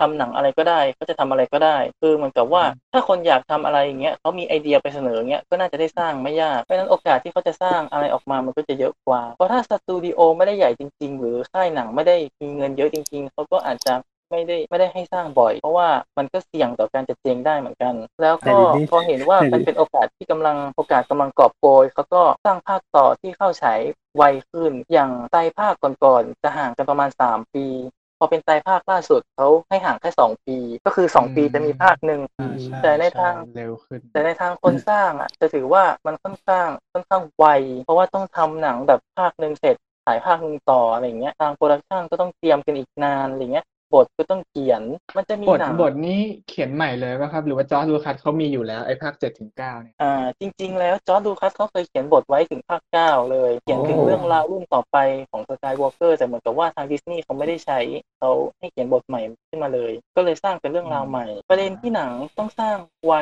ทำหนังอะไรก็ได้เขาจะทำอะไรก็ได้ คือเหมือนกับว่าถ้าคนอยากทำอะไรอย่างเงี้ยเขามีไอเดียไปเสนออย่างเงี้ยก็น่าจะได้สร้างไม่ยากเพราะฉะนั้นโอกาสที่เขาจะสร้างอะไรออกมามันก็จะเยอะกว่า เพราะถ้าสตูดิโอไม่ได้ใหญ่จริง ๆ หรือค่ายหนังไม่ได้มีเงินเยอะจริง ๆเขาก็อาจจะไม่ได้ไม่ได้ให้สร้างบ่อย เพราะว่ามันก็เสี่ยงต่อการจะเจ๊งได้เหมือนกัน แล้วก็แต่ทีนี้พอเห็นว่าแต่ทีมันเป็นโอกาสที่กำลังโอกาสกำลังกอบโกยเขาก็สร้างภาคต่อที่เข้าฉายไวขึ้น อย่างไตรภาคก่อนๆจะห่างกันประมาณ 3 ปี พอเป็นไตรภาคล่าสุดเขาให้ห่างแค่สองปี ก็คือสองปีจะมีภาคหนึ่งอ่าใช่แต่ในทางช่เร็วขึ้น แต่ในทางคนสร้างอะ จะถือว่ามันค่อนข้างค่อนข้างไว เพราะว่าต้องทำหนังแบบภาคหนึ่งเสร็จถ่ายภาคหนึ่งต่ออะไรอย่างเงี้ยทาง production ก็ต้องเตรียมกันอีกนานอะไรเงี้ย บทก็ต้องเขียน มันจะมีบทหนังบทนี้เขียนใหม่เลยป่ะครับ หรือว่าจอร์จลูคัสเขามีอยู่แล้วไอ้ภาคเจ็ดถึงเก้าเนี่ยอ่าจริง ๆ แล้วจอร์จลูคัสเขาเคยเขียนบทไว้ถึงภาคเก้าเลย เขียนถึงโอ้เรื่องราวรุ่นต่อไปของสกายวอล์กเกอร์แต่เหมือนกับว่าทางดิสนีย์เขาไม่ได้ใช้เขาให้เขียนบทใหม่ขึ้นมาเลย ก็เลยสร้างเป็นเรื่องราวใหม่ ประเด็นที่หนังต้องสร้างไว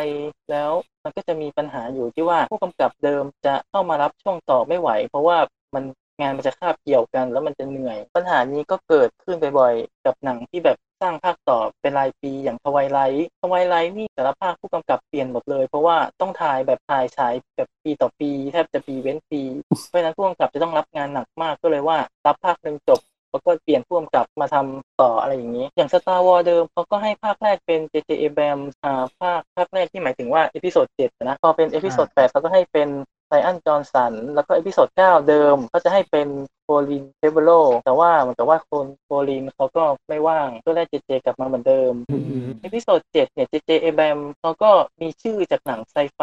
แล้วมันก็จะมีปัญหาอยู่ที่ว่าผู้กำกับเดิมจะเข้ามารับช่วงต่อไม่ไหว เพราะว่ามัน งานมันจะคาบเกี่ยวกัน แล้วมันจะเหนื่อย ปัญหานี้ก็เกิดขึ้นบ่อยๆกับหนังที่แบบสร้างภาคต่อเป็นรายปีอย่าง Twilight Twilight นี่แต่ละภาคผู้กำกับเปลี่ยนหมดเลย เพราะว่าต้องถ่ายแบบถ่ายฉายแบบปีต่อปีแทบจะปีเว้นปี เพราะฉะนั้นผู้กำกับจะต้องรับงานหนักมากก็เลยว่ารับภาคหนึ่งจบแล้วก็เปลี่ยนผู้กำกับมาทำต่ออะไรอย่างนี้ อย่าง Star Wars เดิมเขาก็ให้ภาคแรกเป็น J.J. Abrams อ่าภาคภาคแรกที่หมายถึงว่า episode เจ็ดนะพอเป็น episode แปดเขาก็ให้เป็น ไ i อันจอห์นสันแล้วก็เอพิโซดเก้าเดิมเขาจะให้เป็นโคลินเทรเวอร์โรว์แต่ว่าเหมือนกับว่าคนโคลินเขาก็ไม่ว่างก็ได้เจเจกลับมาเหมือนเดิมอืม episode เจ็ดเนี่ย J.J. Abrams เขาก็มีชื่อจากหนังไซไฟ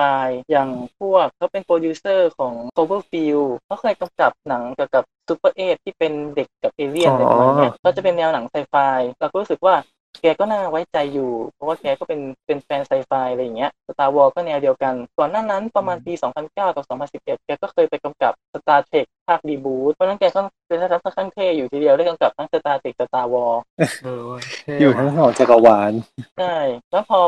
อย่างพวกเขาเป็นโปรดิวเซอร์ของ Cloverfield เขาเคยกำกับหนังเกี่ยวกับซูเปอร์เอที่เป็นเด็กกับเอเลี่ยนอะไรประมาณเนี้ยก็จะเป็นแนวหนังไซไฟเราก็รู้สึกว่า แกก็น่าไว้ใจอยู่ เพราะว่าแกก็เป็นเป็นแฟนไซไฟอะไรอย่างเงี้ย Star Wars ก็แนวเดียวกัน ก่อนหน้านั้นประมาณปี 2009 กับ 2011 แกก็เคยไปกำกับ Star Trek ภาค reboot เพราะฉะนั้นแกก็เป็นนักแสดงค่อนข้างเท่อยู่ทีเดียวได้กำกับทั้ง Star Trek Star Wars เออเท่อยู่ว่ะทั้งสองจักรวาลใช่แล้วพอ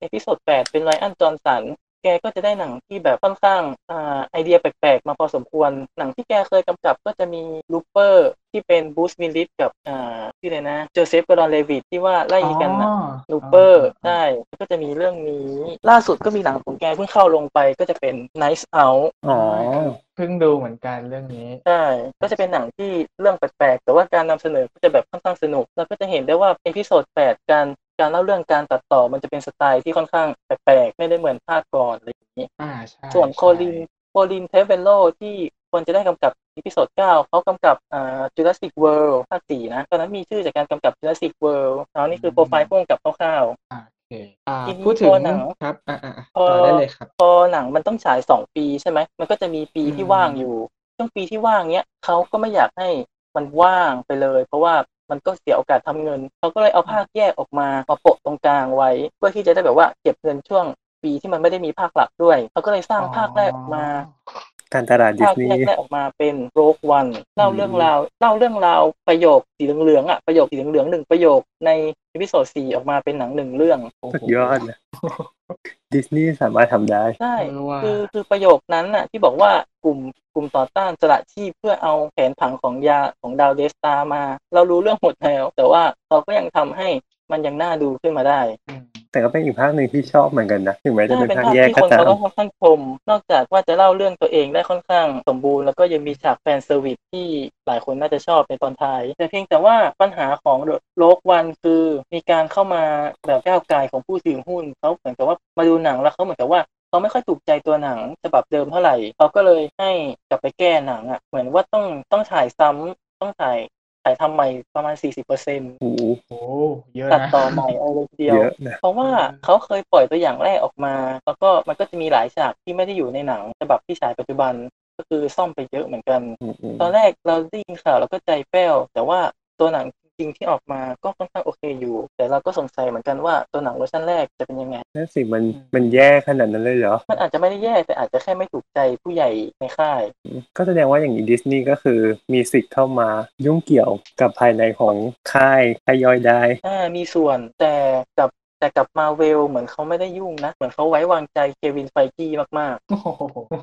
episode แปดเป็นไรอันจอห์นสัน แกก็จะได้หนังที่แบบค่อนข้างอ่าไอเดียแปลกๆ มาพอสมควร หนังที่แกเคยกำกับก็จะมี Looper ที่เป็นบรูซวิลลิสกับอ่าที่ออะไรนะโจเซฟกอร์ดอนเลวิตต์ที่ว่าไล่ยิงกันนะอ๋อLooper ใช่ก็จะมีเรื่องนี้ ล่าสุดก็มีหนังของแกเพิ่งเข้าลงไปก็จะเป็น Knives Out อ๋อเพิ่งดูเหมือนกันเรื่องนี้ใช่ก็จะเป็นหนังที่เรื่องแปลกๆ แต่ว่าการนำเสนอก็จะแบบค่อนข้างสนุกแล้วก็จะเห็นได้ว่า episode 8การ การเล่าเรื่องการตัดต่อมันจะเป็นสไตล์ที่ค่อนข้างแปลกๆ ไม่ได้เหมือนภาคก่อนอะไรอย่างนี้อ่าใช่ส่วนโคใช่ลินโคลินเทรเวอร์โรว์ที่ควรจะได้กำกับ episode 9เขากำกับอ่า Jurassic World ภาค4นะตอนนั้นมีชื่อจากการกำกับ Jurassic World แล้วนี่คือโปรไฟล์ผู้กำกับคร่าวอ่าโอเคอ่าทีนี้พูดถึงพอหนังครับอ่าอ่าอ่าพอต่อได้เลยครับๆพอหนังมันต้องฉาย2ปีใช่ไหม มันก็จะมีปีที่อืมว่างอยู่ช่วงปีที่ว่างเนี้ยเขาก็ไม่อยากให้มันว่างไปเลย เพราะว่า มันก็เสียโอกาสทำเงิน เขาก็เลยเอาภาคแยกออกมามาโปะตรงกลางไว้ เพื่อที่จะได้แบบว่าเก็บเงินช่วงปีที่มันไม่ได้มีภาคหลักด้วย เขาก็เลยสร้างภาคแรกออกมา การตลาดดิภาสคนีแรกย์ได้ออกมาเป็นโรกวันเล่าเรื่องราวเล่าเรื่องราวประโยคสีเหลืองๆอะประโยคสีเหลืองๆหนึ่งประโยคใน episode สี่ออกมาเป็นหนังหนึ่งเรื่องโอ้โหสุดยอดนะดิสนีย์สามารถทำได้ใช่เออว่ะคือคือประโยคนั้นน่ะ ที่บอกว่ากลุ่มกลุ่มต่อต้านสละชีพเพื่อเอาแผนผังของยาของดาว Death Star มา เรารู้เรื่องหมดแล้ว แต่ว่าเขาก็ยังทำให้ มันยังน่าดูขึ้นมาได้อืมแต่ก็เป็นอีกภาคหนึ่งที่ชอบเหมือนกันนะถึงแม้จะใช่เป็นเป็นภาคภาคแยกที่ก็คนตาเขามก็ค่อนข้างชมนอกจากว่าจะเล่าเรื่องตัวเองได้ค่อนข้างสมบูรณ์แล้วก็ยังมีฉาก fan service ที่หลายคนน่าจะชอบในตอนท้าย แต่เพียงแต่ว่าปัญหาของโลกวันคือมีการเข้ามาแบบก้าวไกลของผู้ถือหุ้นเขาเหมือนกับว่ามาดูหนังแล้วเขาเหมือนกับว่าเขาไม่ค่อยถูกใจตัวหนังฉบับเดิมเท่าไหร่เขาก็เลยให้กลับไปแก้หนังอะเหมือนว่าต้องต้องถ่ายซ้ำต้องถ่าย ถ่ายทำใหม่ประมาณ 40%เปอร์เซ็นต์โอ้โหโอ้เยอะตัดนะต่อใหม่เอาเลยทีเดียวเยอะนะเพราะว่าเขาเคยปล่อยตัวอย่างแรกออกมา แล้วก็มันก็จะมีหลายฉากที่ไม่ได้อยู่ในหนังฉบับที่ฉายปัจจุบันก็คือซ่อมไปเยอะเหมือนกันอืมอืมตอนแรกเราได้ยินข่าวเราก็ใจแป้ว แต่ว่าตัวหนังจ ริง ๆ ที่ออกมาก็ค่อนข้างโอเคอยู่ แต่เราก็สงสัยเหมือนกันว่าตัวหนังเวอร์ชันแรกจะเป็นยังไงนั่นสิมันมันแย่ขนาดนั้นเลยเหรอ มันอาจจะไม่ได้แย่แต่อาจจะแค่ไม่ถูกใจผู้ใหญ่ในค่าย ก็แสดงว่าอย่างนี้ดิสนีย์ก็คือมีสิทธิ์เข้ามายุ่งเกี่ยวกับภายในของค่ายค่ายย่อยได้อ่ามีส่วนแต่กับแต่กับมาเวลเหมือนเขาไม่ได้ยุ่งนะ เหมือนเขาไว้วางใจเควินไฟกี้มากโอ้โห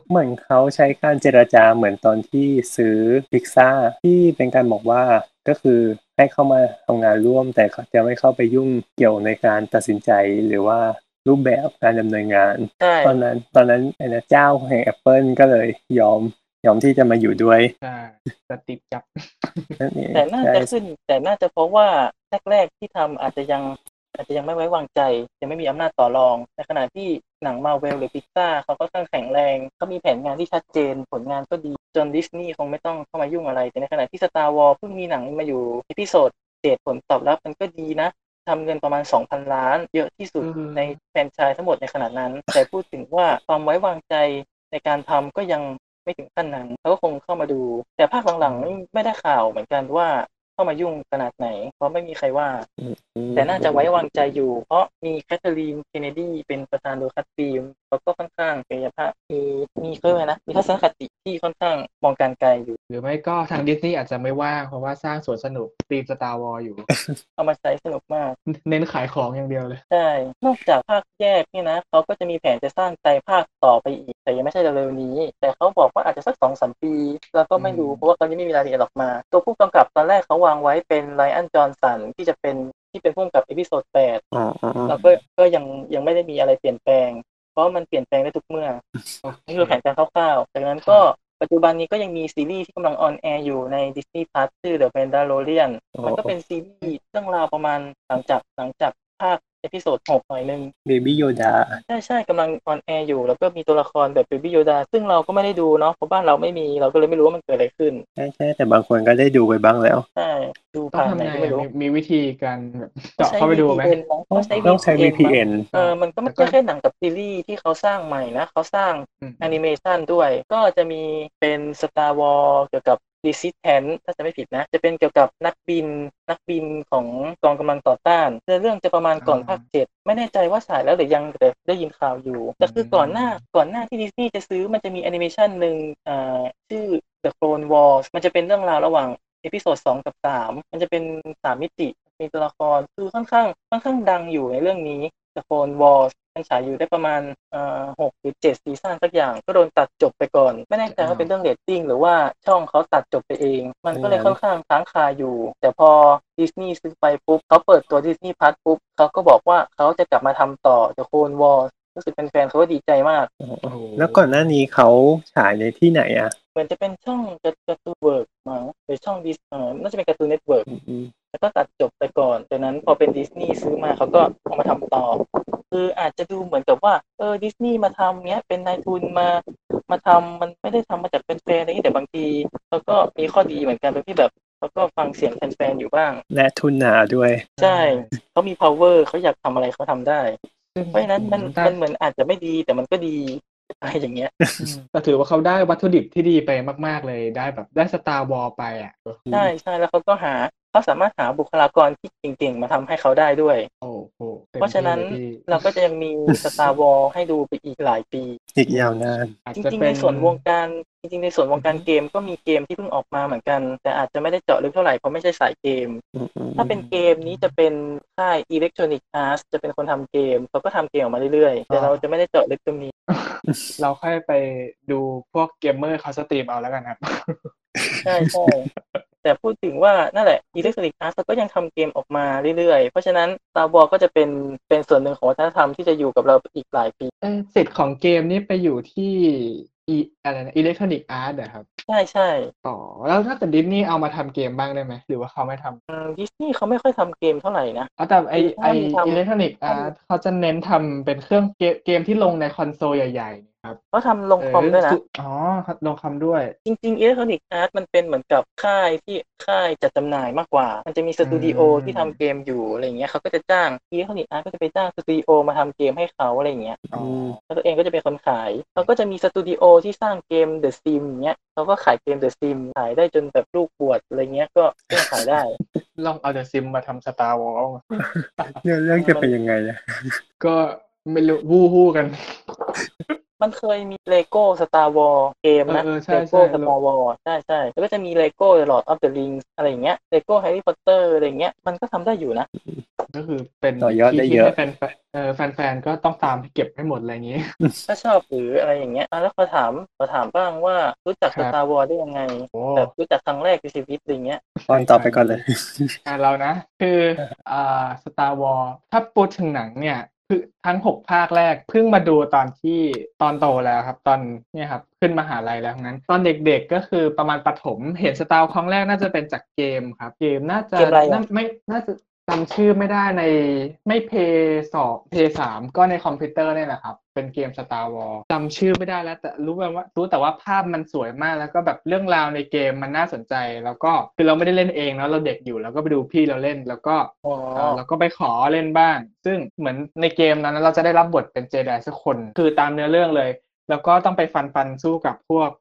เหมือนเขาใช้การเจรจาเหมือนตอนที่ซื้อพิกซ่าที่เป็นการบอกว่า ก็คือให้เข้ามาทำงานร่วม แต่เขาจะไม่เข้าไปยุ่งเกี่ยวในการตัดสินใจหรือว่ารูปแบบการดำเนินงานๆใช่ตอนนั้นตอนนั้นไอ้นะเจ้าแห่ง Apple ก็เลยยอมยอมที่จะมาอยู่ด้วยใช่สติปจับนั่นเองแต่น่าใช่จะขึ้น แต่น่าจะเพราะว่าแรกๆที่ทำอาจจะยังอาจจะยังไม่ไว้วางใจยังไม่มีอำนาจต่อรอง ในขณะที่ หนังมาเวลหรือพิกซ่าเขาก็ค่อนข้างแข็งแรงเขามีแผนงานที่ชัดเจน ผลงานก็ดี จนดิสนีย์คงไม่ต้องเข้ามายุ่งอะไร แต่ในขณะที่ Star Wars เพิ่งมีหนังมาอยู่ episode 7ผลตอบรับมันก็ดีนะทำเงินประมาณ 2,000 ล้าน เยอะที่สุดอืมในแฟรนไชส์ทั้งหมดในขณะนั้น แต่พูดถึงว่าความไว้วางใจในการทำก็ยังไม่ถึงขั้นนั้นเขาก็คงเข้ามาดู แต่ภาคหลังๆไม่ไม่ได้ข่าวเหมือนกันว่า เข้ามายุ่งขนาดไหน เพราะไม่มีใครว่า แต่น่าจะไว้วางใจอยู่ เพราะมีแคทเธอรีนเคนเนดีเป็นประธานโดยคัตฟิล์ม เขาก็ค่อนข้างกายภาพมีมีเขาเรียกว่าไงนะมีทัศนคติที่ค่อนข้างมองการไกลอยู่ หรือไม่ก็ทางดิสนีย์อาจจะไม่ว่างเพราะว่าสร้างสวนสนุก theme Star Wars อยู่ เอามาใช้สนุกมาก เน้นขายของอย่างเดียวเลยใช่นอกจากภาคแยกนี่นะเขาก็จะมีแผนจะสร้างไตรภาคต่อไปอีก แต่ยังไม่ใช่เร็วๆนี้ แต่เขาบอกว่าอาจจะสักสองสามปีแล้วก็ไม่รู้อืมเพราะว่าเขายังไม่มีรายละเอียดออกมา ตัวผู้กำกับตอนแรกเขาวางไว้เป็นไรอันจอห์นสันที่จะเป็นที่เป็นผู้กำกับ episode แปดอ๋ออ๋ออ๋อเราก็ก็ยังยังไม่ได้มีอะไรเปลี่ยนแปลง เพราะมันเปลี่ยนแปลงได้ทุกเมื่อนี่คือแผนการคร่าวๆจากนั้นก็ปัจจุบันนี้ก็ยังมีซีรีส์ที่กำลัง on air อยู่ใน Disney Plus ชื่อ The Mandalorian มันก็เป็นซีรีส์เรื่องราวประมาณหลังจากหลังจากภาค episode 6หน่อยนึง Baby Yodaใช่ใช่กำลัง on air อยู่ แล้วก็มีตัวละครแบบ Baby Yoda ซึ่งเราก็ไม่ได้ดูเนาะเพราะบ้านเราไม่มีเราก็เลยไม่รู้ว่ามันเกิดอะไรขึ้น ใช่ใช่แต่บางคนก็ได้ดูไปบ้างแล้ว ใช่ ดูต้องผ่านไหนทำไงก็ไม่รู้มีมีวิธีการแบบเจาะเข้าไปดูไหมใช้ VPN มั้งต้องใช้ต้องใช้ VPN เออมันก็ไม่แล้วก็ใช่แค่หนังกับซีรีส์ที่เขาสร้างใหม่นะเขาสร้างอืมแอนิเมชันด้วย ก็จะมีเป็น Star Wars เกี่ยวกับ Resistance ถ้าจะไม่ผิดนะ จะเป็นเกี่ยวกับนักบิน นักบินของกองกำลังต่อต้านเนื้อเรื่องจะประมาณก่อนภาคเจ็ดไม่แน่ใจว่าฉายแล้วหรือยังแต่ได้ยินข่าวอยู่ แต่คือก่อนหน้าก่อนหน้าที่ดิสนีย์จะซื้อมันจะมีแอนิเมชันหนึ่งอ่าชื่อ The Clone Wars มันจะเป็นเรื่องราวระหว่าง episode สองกับสามมันจะเป็นสามมิติ มีตัวละครคือค่อนข้างค่อนข้างดังอยู่ในเรื่องนี้ The Clone Wars มันฉายอยู่ได้ประมาณเอ่อหกหรือเจ็ด season สักอย่าง ก็โดนตัดจบไปก่อน ไม่แน่ใจว่าเป็นเรื่องเรตติ้งหรือว่าช่องเขาตัดจบไปเอง มันก็เลยค่อนข้างค้างคาอยู่ แต่พอดิสนีย์ซื้อไปปุ๊บเขาเปิดตัว Disney Plus ปุ๊บเขาก็บอกว่าเขาจะกลับมาทำต่อ The Clone Wars รู้สึกเป็นแฟนๆเขาก็ดีใจมากโอ้โหแล้วก่อนหน้านี้เขาฉายในที่ไหนอะเหมือนจะเป็นช่อง Cartoon Network มั้งหรือช่องดิสเออน่าจะเป็น Cartoon Network อืมอืมแล้วก็ตัดจบไปก่อนจากนั้นพอเป็นดิสนีย์ซื้อมาเขาก็เอามาทำต่อ คืออาจจะดูเหมือนกับว่าเออดิสนีย์มาทำเนี้ยเป็นนายทุนมามาทำมันไม่ได้ทำมาจากแฟนๆอะไรอย่างนี้แต่บางทีเขาก็มีข้อดีเหมือนกันตรงที่แบบเขาก็ฟังเสียงแฟนๆอยู่บ้าง และทุนหนาด้วย ใช่เขามี power เขาอยากทำอะไรเขาทำได้ซึ่งเพราะฉะนั้นมันถ้ามันเหมือนอาจจะไม่ดีแต่มันก็ดีอะไรอย่างเงี้ยอืมแต่ถือว่าเขาได้วัตถุดิบที่ดีไปมาก ๆ เลยได้แบบได้สตาร์วอลไปอะใช่ใช่แล้วเขาก็หา เขาสามารถหาบุคลากรที่เก่งๆ มาทำให้เขาได้ด้วยโอ้โหต็มเพราะฉะนั้นที่ลยพี่เราก็จะยังมี Star Wars ให้ดูไปอีกหลายปี อีกยาวนานอาจจจะริงๆเป็ในส่วนวงการจริงๆ ในส่วนวงการเกมก็มีเกมที่เพิ่งออกมาเหมือนกัน แต่อาจจะไม่ได้เจาะลึกเท่าไหร่เพราะไม่ใช่สายเกมอืมอืมถ้าเป็นเกมนี้จะเป็นค่าย Electronic Arts จะเป็นคนทำเกมเขาก็ทำเกมออกมาเรื่อยๆ แต่เราจะไม่ได้เจาะลึกตรงนี้ เราค่อยไปดูพวกเกมเมอร์เขา stream เอาแล้วกันครับ ใช่ใช่ แต่พูดถึงว่านั่นแหละ Electronic Arts เขาก็ยังทำเกมออกมาเรื่อยๆ เพราะฉะนั้น Star Wars ก็จะเป็นเป็นส่วนหนึ่งของวัฒนธรรมที่จะอยู่กับเราอีกหลายปีเอ้ยสิทธิ์ของเกมนี่ไปอยู่ที่ E อะไรนะ Electronic Arts ครับ ใช่ใช่ต่อแล้วถ้าเกิดดิสนีย์เอามาทำเกมบ้างได้ไหมหรือว่าเขาไม่ทำดิสนีย์เขาไม่ค่อยทำเกมเท่าไหร่นะอ๋อแต่ไอคือไอถ้ามีทำ Electronic Arts เขาจะเน้นทำเป็นเครื่องเกมเกมที่ลงในคอนโซลใหญ่ๆนะ ครับเขาทำลงคอมด้วยนะเอออ๋อลงคอมด้วย จริงๆ Electronic Arts มันเป็นเหมือนกับค่ายที่ค่ายจัดจำหน่ายมากกว่า มันจะมีสตูดิโออืมที่ทำเกมอยู่อะไรอย่างเงี้ยเขาก็จะจ้าง Electronic Arts ก็จะไปจ้างสตูดิโอมาทำเกมให้เขาอะไรอย่างเงี้ยอ๋อแล้วตัวเองก็จะเป็นคนขายเขาก็จะมีสตูดิโอที่สร้างเกม The Sims เงี้ยเขาก็ขายเกม The Sims ขายได้จนแบบลูกบวชอะไรเงี้ยก็ก็ขายได้ ลองเอา The Sims มาทำ Star Warsเรื่องเรื่องจะเป็นยังไงอะก็ไม่รู้วู้ฮู้กัน มันเคยมีเลโก้ Star Wars เกมนะเออเออใช่เลโก้ใช่ Star Wars ใช่ใช่แล้วก็จะมีเลโก้ The Lord of the Rings อะไรอย่างเงี้ยเลโก้ Harry Potter อะไรอย่างเงี้ยมันก็ทำได้อยู่นะ ก็คือเป็นต่อยอดได้ที่เยอะให้แฟนๆเออแฟนๆก็ต้องตามเก็บให้หมดอะไรอย่างนี้ ถ้าชอบหรืออะไรอย่างเงี้ยอะแล้วขอถามขอถามบ้างว่ารู้จักครับ Star Wars ได้ยังไงโอ้แบบรู้จักครั้งแรกในชีวิตอะไรเงี้ยตอนต่อไปก่อนเลยอ่าเรานะ คืออ่าสตาร์วอลถ้าพูดถึงหนังเนี่ย คือทั้งหกภาคแรกเพิ่งมาดูตอนที่ตอนโตแล้วครับ ตอนเนี่ยครับขึ้นมหาลัยแล้วทั้งนั้น ตอนเด็กๆก็คือประมาณประถมเห็นสตาร์ครั้งแรกน่าจะเป็นจากเกมครับ เกมน่าจะเกมอะไรอะน่าไม่น่าจะจำชื่อไม่ได้ในไม่เพย์สองเพย์สามก็ในคอมพิวเตอร์เนี่ยแหละครับ เป็นเกม Star Wars จำชื่อไม่ได้แล้ว แต่รู้แบบว่ารู้แต่ว่าภาพมันสวยมากแล้วก็แบบเรื่องราวในเกมมันน่าสนใจ แล้วก็คือเราไม่ได้เล่นเองเนาะเราเด็กอยู่ แล้วก็ไปดูพี่เราเล่นแล้วก็อ๋อเอ่อเราก็ไปขอเล่นบ้าง ซึ่งเหมือนในเกมนั้นเราจะได้รับบทเป็นเจไดสักคน คือตามเนื้อเรื่องเลย แล้วก็ต้องไปฟันฟันสู้กับพวก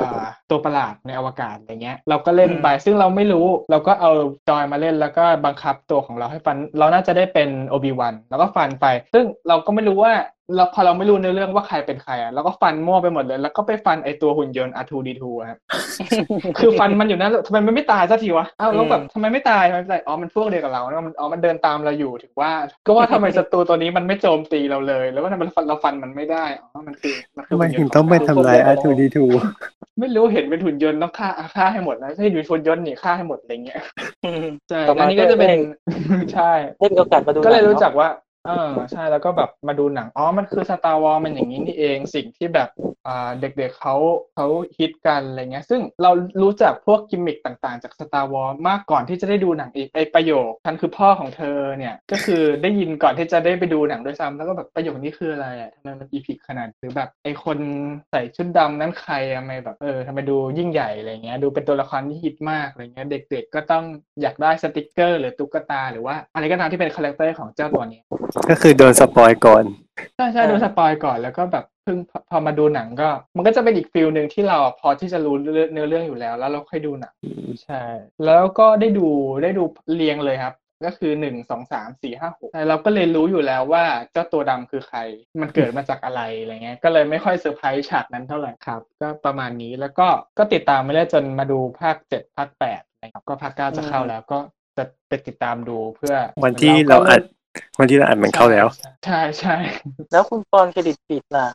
อ่าตัวประหลาดในอวกาศอะไรเงี้ย เราก็เล่นไปซึ่งเราไม่รู้ เราก็เอาจอยมาเล่นแล้วก็บังคับตัวของเราให้ฟัน เราน่าจะได้เป็นโอบิวันแล้วก็ฟันไป ซึ่งเราก็ไม่รู้ว่าเราพอเราไม่รู้ในอเรื่องว่าใครเป็นใครอะเราก็ฟันมั่วไปหมดเลย แล้วก็ไปฟันไอตัวหุ่นยนต์ R2D2 อะครับคือฟันมันอยู่นั่นทำไมมันไม่ตายสักทีวะอ้าวแล้วแบบทำไมไม่ตายทำไมไม่ตายอ๋อมันพวกเดียวกับเราแล้วมันอ๋อมันเดินตามเราอยู่ถึงว่า ก็ว่าทำไมศัตรูตัวนี้มันไม่โจมตีเราเลย แล้วว่าทำไมเราฟันมันไม่ได้อ๋อมันคือมันคืทำไมหุ่นยถึนงต์ต้องไปขทำลาย R2D2 ไม่รู้เห็นเป็นหุ่นยนต์ต้องฆ่าฆ่าให้หมดนะถ้าเห็นเป็นหุ่นยนต์นี่ฆ่าให้หมดอะไรเงี้ยอืมใช่ต่อมาอันนี้ก็จะเป็นได้ใช่ได้มีโอกาสมาดูก็เลยหนังรู้นอะจักว่า เออใช่แล้วก็แบบมาดูหนัง อ๋อ มันคือ Star Wars มันอย่างนี้นี่เองสิ่งที่แบบอ่าเด็กๆเขาเขาฮิตกันอะไรเงี้ย ซึ่งเรารู้จักพวกกิมมิคต่างๆ จากสตาร์วอลมากก่อนที่จะได้ดูหนังอีกไอประโยคฉันคือพ่อของเธอเนี่ยก็คือได้ยินก่อนที่จะได้ไปดูหนังด้วยซ้ำแล้วก็แบบประโยคนี้คืออะไรอะทำไมมัน epic ขนาดหรือแบบไอคนใส่ชุดดำนั้นใครทำไมแบบเออทำไมดูยิ่งใหญ่อะไรเงี้ยดูเป็นตัวละครที่ฮิตมากอะไรเงี้ยเด็ก ๆ ก็ต้องอยากได้สติกเกอร์ หรือตุ๊กตา หรือว่าอะไรก็ตามที่เป็น character ของเจ้าตัวนี้ก็คือโดน spoil ก่อนใช่ใช่ดู spoil ก่อนแล้วก็แบบเพิ่งพอพอมาดูหนังก็ มันก็จะเป็นอีก feel หนึ่งที่เราพอที่จะรู้เรื่องเนื้อเรื่องอยู่แล้ว แล้วเราค่อยดูหนังใช่ แล้วก็ได้ดูได้ดูเรียงเลยครับ ก็คือหนึ่งสองสามสี่ห้าหกเราก็เลยรู้อยู่แล้วว่าเจ้าตัวดำคือใคร มันเกิดมาจากอะไรอะไรเงี้ยก็เลยไม่ค่อยเซอร์ไพรส์ฉากนั้นเท่าไหร่ครับ ก็ประมาณนี้แล้วก็ก็ติดตามไม่ได้จนมาดูภาคเจ็ดภาคแปดนะครับก็ภาคเก้าจะเข้าแล้วก็จะไปติดตามดูเพื่อวันที่เราอัด วันที่เราอัดมันเข้าแล้ว ใช่ใช่แล้วคุณปอนเครดิตปิดล่ะ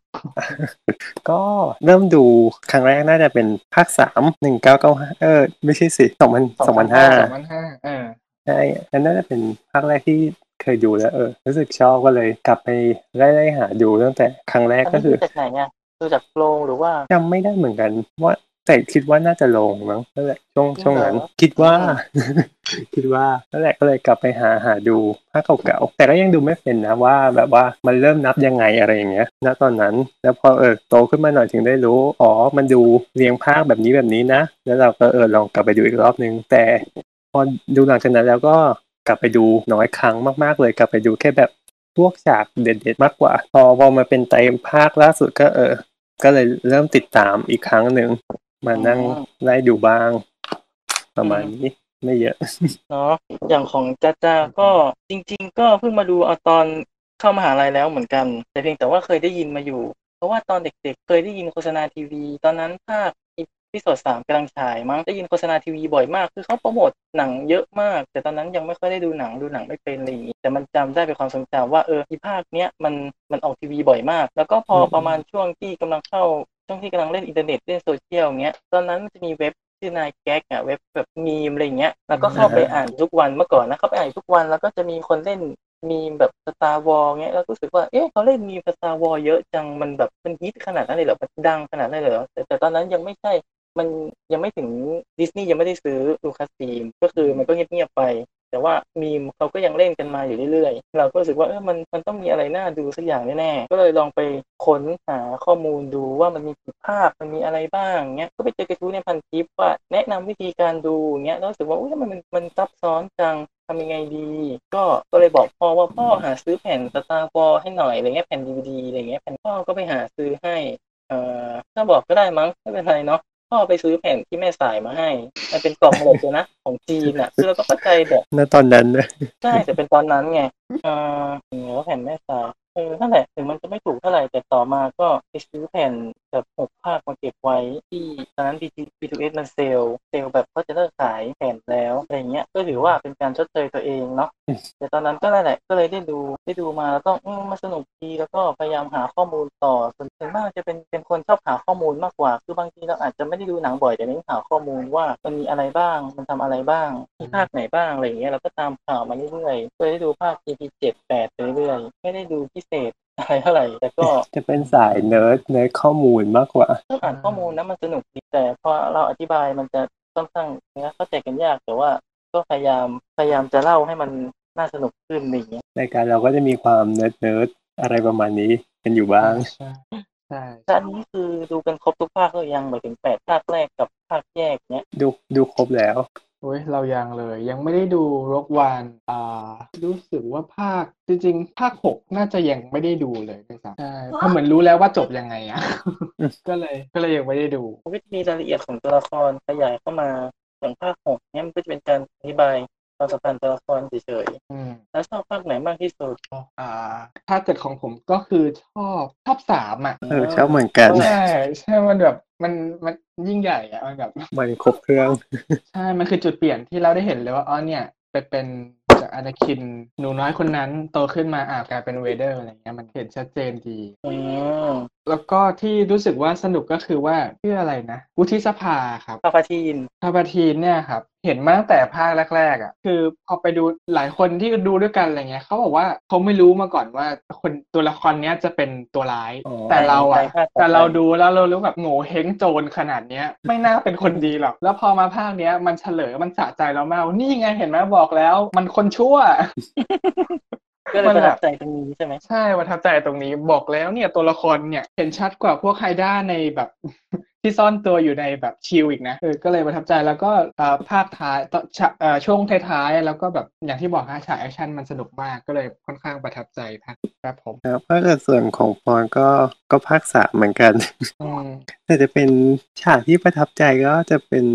ก็เริ่มดูครั้งแรกน่าจะเป็นภาคสามหนึ่งเก้าเก้าห้าเออ ไม่ใช่สิสองพันสองพันห้าสองพันห้าเออใช่นั่นน่าจะเป็นภาคแรกที่เคยดูแล้วเออรู้สึกชอบก็เลยกลับไปไล่ๆหาดูตั้งแต่ครั้งแรกอันก็นี้คืดูอจากไหนอะดูจากโรงหรือว่าจำไม่ได้เหมือนกันว่า แต่คิดว่าน่าจะลงมั้งนั่นแหละช่วงจริงเหรอช่วงนั้น คิดว่า คิดว่านั่นแหละก็เลยกลับไปหาหาดูภาคเก่าๆแต่ก็ยังดูไม่เป็นนะว่า แบบว่ามันเริ่มนับยังไงอะไรอย่างเงี้ยณตอนนั้น แล้วพอเออโตขึ้นมาหน่อยถึงได้รู้อ๋อมันดูเรียงภาคแบบนี้แบบนี้นะ แล้วเราก็เออลองกลับไปดูอีกรอบนึงแต่ พอดูหลังจากนั้นแล้วก็กลับไปดูน้อยครั้งมากๆ เลยกลับไปดูแค่แบบพวกฉากเด็ดๆมากกว่า พอพอมาเป็นไตรภาคล่าสุดก็เออ ก็เลยเริ่มติดตามอีกครั้งหนึ่ง มานั่งอ๋อไล่ดูบ้าง ประมาณนี้ไม่เยอะเนาะอย่างของจ้าจาก็จริง ๆ ก็เพิ่งมาดูเอาตอนเข้ามหาลัยแล้วเหมือนกัน แต่เพียงแต่ว่าเคยได้ยินมาอยู่ เพราะว่าตอนเด็ก ๆ เคยได้ยินโฆษณาทีวี ตอนนั้นภาคepisode สามกำลังฉายมั้งได้ยินโฆษณาทีวีบ่อยมาก คือเขาโปรโมทหนังเยอะมาก แต่ตอนนั้นยังไม่ค่อยได้ดูหนังดูหนังไม่เป็นอะไรอย่างงี้แต่มันจำได้เป็นความทรงจำว่าเออที่ภาคเนี้ยมันมันออกทีวีบ่อยมาก แล้วก็พออืมประมาณช่วงที่กำลังเข้า ช่วงที่กำลังเล่นอินเทอร์เน็ตเล่นโซเชียลเงี้ยตอนนั้นมันจะมีเว็บชื่อ9GAG อะเว็บแบบมีมอะไรเงี้ยแล้วก็เข้าไปอ่านทุกวันเมื่อก่อนนะเข้าไปอ่านทุกวันแล้วก็จะมีคนเล่นมีมแบบ Star Wars เงี้ยแล้วก็รู้สึกว่าเอ๊ะเขาเล่นมีม Star Wars เยอะจังมันแบบมันฮิตขนาดนั้นเลยเหรอมันดังขนาดนั้นเลยเหรอแต่แต่ตอนนั้นยังไม่ใช่มันยังไม่ถึงดิสนีย์ยังไม่ได้ซื้อลูคัสฟิล์มก็คือมันก็เงียบๆไป แต่ว่ามีมเขาก็ยังเล่นกันมาอยู่เรื่อยๆ เราก็รู้สึกว่าเออมันมันต้องมีอะไรน่าดูสักอย่างแน่ๆ ก็เลยลองไปค้นหาข้อมูลดูว่ามันมีกี่ภาค มันมีอะไรบ้างเงี้ย ก็ไปเจอกระทู้ในพันทิปว่าแนะนำวิธีการดูเงี้ยแล้วรู้สึกว่าอุ้ยมันมันมันซับซ้อนจังทำยังไงดี ก็ก็เลยบอกพ่อว่าพ่อหาซื้อแผ่น Star Wars ให้หน่อยอะไรเงี้ยแผ่นดีวดีอะไรเงี้ยแผ่นพ่อก็ไปหาซื้อให้เอ่อถ้าบอกก็ได้มั้งไม่เป็นไรเนาะ พ่อไปซื้อแผ่นที่แม่สายมาให้ มันเป็นกล่องเหล็กเลยนะ ของจีนอะ คือเราก็เข้าใจแบบณตอนนั้นนะใช่แต่เป็นตอนนั้นไงเออเหนือแผ่นแม่สาย เออนั่นแหละถึงมันจะไม่ถูกเท่าไหร่ แต่ต่อมาก็ไปซื้อแผ่นแบบหกภาคมาเก็บไว้ที่ตอนนั้น B2S มันเซลล์เซลล์แบบก็จะเลิกขายแผ่นแล้วอะไรเงี้ยก็ถือว่าเป็นการชดเชยตัวเองเนาะแต่ตอนนั้นก็นั่นแหละก็เลยได้ดูได้ดูมาแล้วก็อืมมันสนุกดีแล้วก็พยายามหาข้อมูลต่อส่วนส่วนมากจะเป็นเป็นคนชอบหาข้อมูลมากกว่า คือบางทีเราอาจจะไม่ได้ดูหนังบ่อยแต่เน้นหาข้อมูลว่ามันมีอะไรบ้าง มันทำอะไรบ้างมีภาคไหนบ้างอะไรอย่างเงี้ยเราก็ตามข่าวมาเรื่อยๆก็เลยได้ดูภาค EP เจ็ดแปดไปเรื่อยๆไม่ได้ดูพิเศษอะไรเท่าไหร่ แต่ก็จะเป็นสาย nerd nerd ข้อมูลมากกว่าชอบอ่านข้อมูลนะมันสนุกดีแต่พอเราอธิบายมันจะค่อนข้างเนื้อเข้าใจกันยากแต่ว่าก็พยายามพยายามจะเล่าให้มันน่าสนุกขึ้นอะไรอย่างเงี้ยรายการเราก็จะมีความเนิร์ดเนิร์ดๆอะไรประมาณนี้กันอยู่บ้างใช่ใช่แต่อันนี้คือดูกันครบทุกภาคหรือยังหมายถึงแปดภาคแรกกับภาคแยกเนี้ยดูดูครบแล้ว โอ้ยเรายังเลย ยังไม่ได้ดู Rogue One อ่ารู้สึกว่าภาคจริงๆ ภาคหกน่าจะยังไม่ได้ดูเลยด้วยซ้ำใช่เพราะเหมือนรู้แล้วว่าจบยังไงอะ ก็เลยก็เลยยังไม่ได้ดูมันก็จะมีรายละเอียดของตัวละครขยายเข้ามาอย่างภาคหกเนี้ยมันก็จะเป็นการอธิบาย ความสัมพันธ์ตัวละครเฉยอืมๆแล้วชอบภาคไหนมากที่สุดอ่า ถ้าเกิดของผมก็คือชอบชอบสามอะเออชอบเหมือนกันใช่ใช่มันแบบมันมันยิ่งใหญ่อะมันแบบมันครบเครื่องใช่ มันคือจุดเปลี่ยนที่เราได้เห็นเลยว่าอ๋อเนี่ยไปเป็นจากอนาคินหนูน้อยคนนั้นโตขึ้นมาอ่ากลายเป็นเวเดอร์อะไรเงี้ยมันเห็นชัดเจนดีอืม แล้วก็ที่รู้สึกว่าสนุกก็คือว่าชื่ออะไรนะวุฒิสภาครับพาพาทีนพาปาทีนเนี่ยครับ เห็นมาตั้งแต่ภาคแรกๆอะ คือพอไปดูหลายคนที่ดูด้วยกันอะไรเงี้ยเขาบอกว่าเขาไม่รู้มาก่อนว่าคนตัวละครเนี้ยจะเป็นตัวร้ายอ๋อแต่เราอะใช่ภาคต่อไปแต่เราดูแล้วเรารู้แบบโง่เฮงโจรขนาดเนี้ย ไม่น่าเป็นคนดีหรอก แล้วพอมาภาคเนี้ยมันเฉลยมันสะใจเรามากว่านี่ไงเห็นไหมบอกแล้ว มันคนชั่ว ก็เลยมันประแบบทับใจตรงนี้ใช่ไหมใช่ประทับใจตรงนี้บอกแล้วเนี่ยตัวละครเนี่ยเห็นชัดกว่าพวกไฮด้าในแบบที่ซ่อนตัวอยู่ในแบบชิลอีกนะเออก็เลยประทับใจแล้วก็เอ่อภาคท้ายตอนฉะเอ่อช่วงท้ายๆแล้วก็แบบอย่างที่บอกฮะฉากแอคชั่นมันสนุกมากก็เลยค่อนข้างประทับใจภาคครับผมครับถ้าเกิดส่วนของปอนก็ก็ภาคสามเหมือนกันอืมแต่จะเป็นฉากที่ประทับใจก็จะเป็น